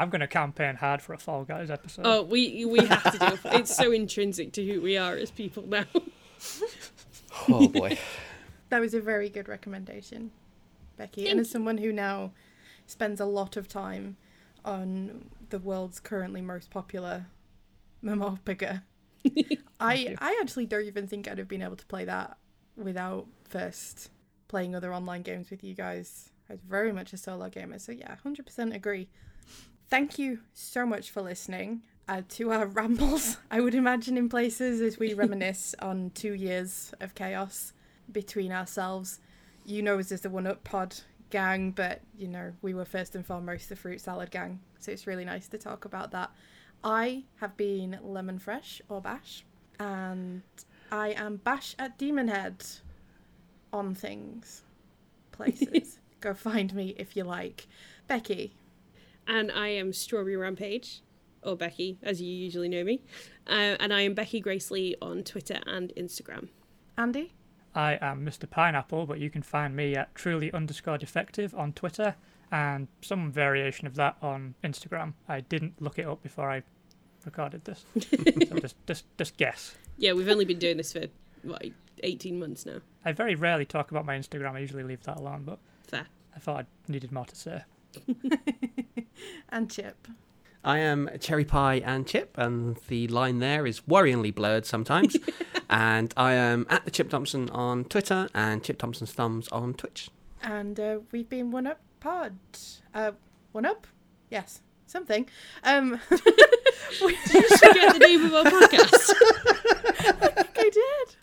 I'm gonna campaign hard for a Fall Guys episode. oh, we we have to do it. It's so intrinsic to who we are as people now. oh boy. That was a very good recommendation, Becky. Thank and as someone who now spends a lot of time on the world's currently most popular Mamorpega, I you. I actually don't even think I'd have been able to play that without first playing other online games with you guys. I was very much a solo gamer, so yeah, hundred percent agree. Thank you so much for listening uh, to our rambles. I would imagine in places as we reminisce on two years of chaos between ourselves. You know us as the One Up Pod. gang, but you know, we were first and foremost the fruit salad gang. So it's really nice to talk about that. I have been Lemon Fresh or Bash, and I am Bash at Demon Head on things, places. Go find me if you like. Becky. And I am Strawberry Rampage, or Becky, as you usually know me. Uh, and I am Becky Graceley on Twitter and Instagram. Andy. I am Mr. Pineapple, but you can find me at truly underscore defective on Twitter and some variation of that on Instagram. I didn't look it up before I recorded this, so just just just guess. Yeah, we've only been doing this for what 18 months now. I very rarely talk about my Instagram. I usually leave that alone, but Fair. I thought I needed more to say. and Chip. I am Cherry Pie and Chip, and the line there is worryingly blurred sometimes. and I am at the Chip Thompson on Twitter and Chip Thompson's Thumbs on Twitch. And uh, we've been One Up Pod. Uh, one Up? Yes, something. Um, we should get the name of our podcast. I did.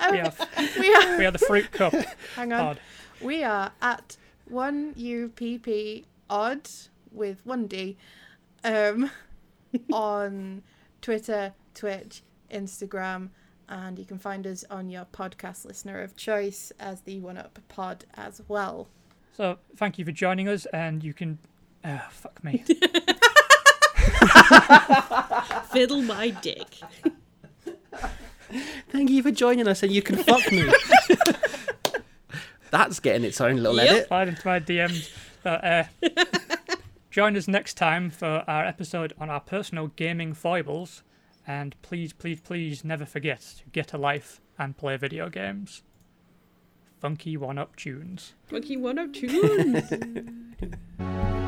Um, We are, we are, we are the Fruit Cup hang on. pod. We are at one UPP odd with one D um, on Twitter, Twitch, Instagram, and you can find us on your podcast listener of choice as the One Up Pod as well. So thank you for joining us, and you can. Oh, fuck me. Fiddle my dick. Thank you for joining us, and you can fuck me. That's getting its own little Yep. edit. Slide into my DMs. But, uh, join us next time for our episode on our personal gaming foibles. And please, please, please never forget to get a life and play video games. Funky one up tunes. Funky one up tunes.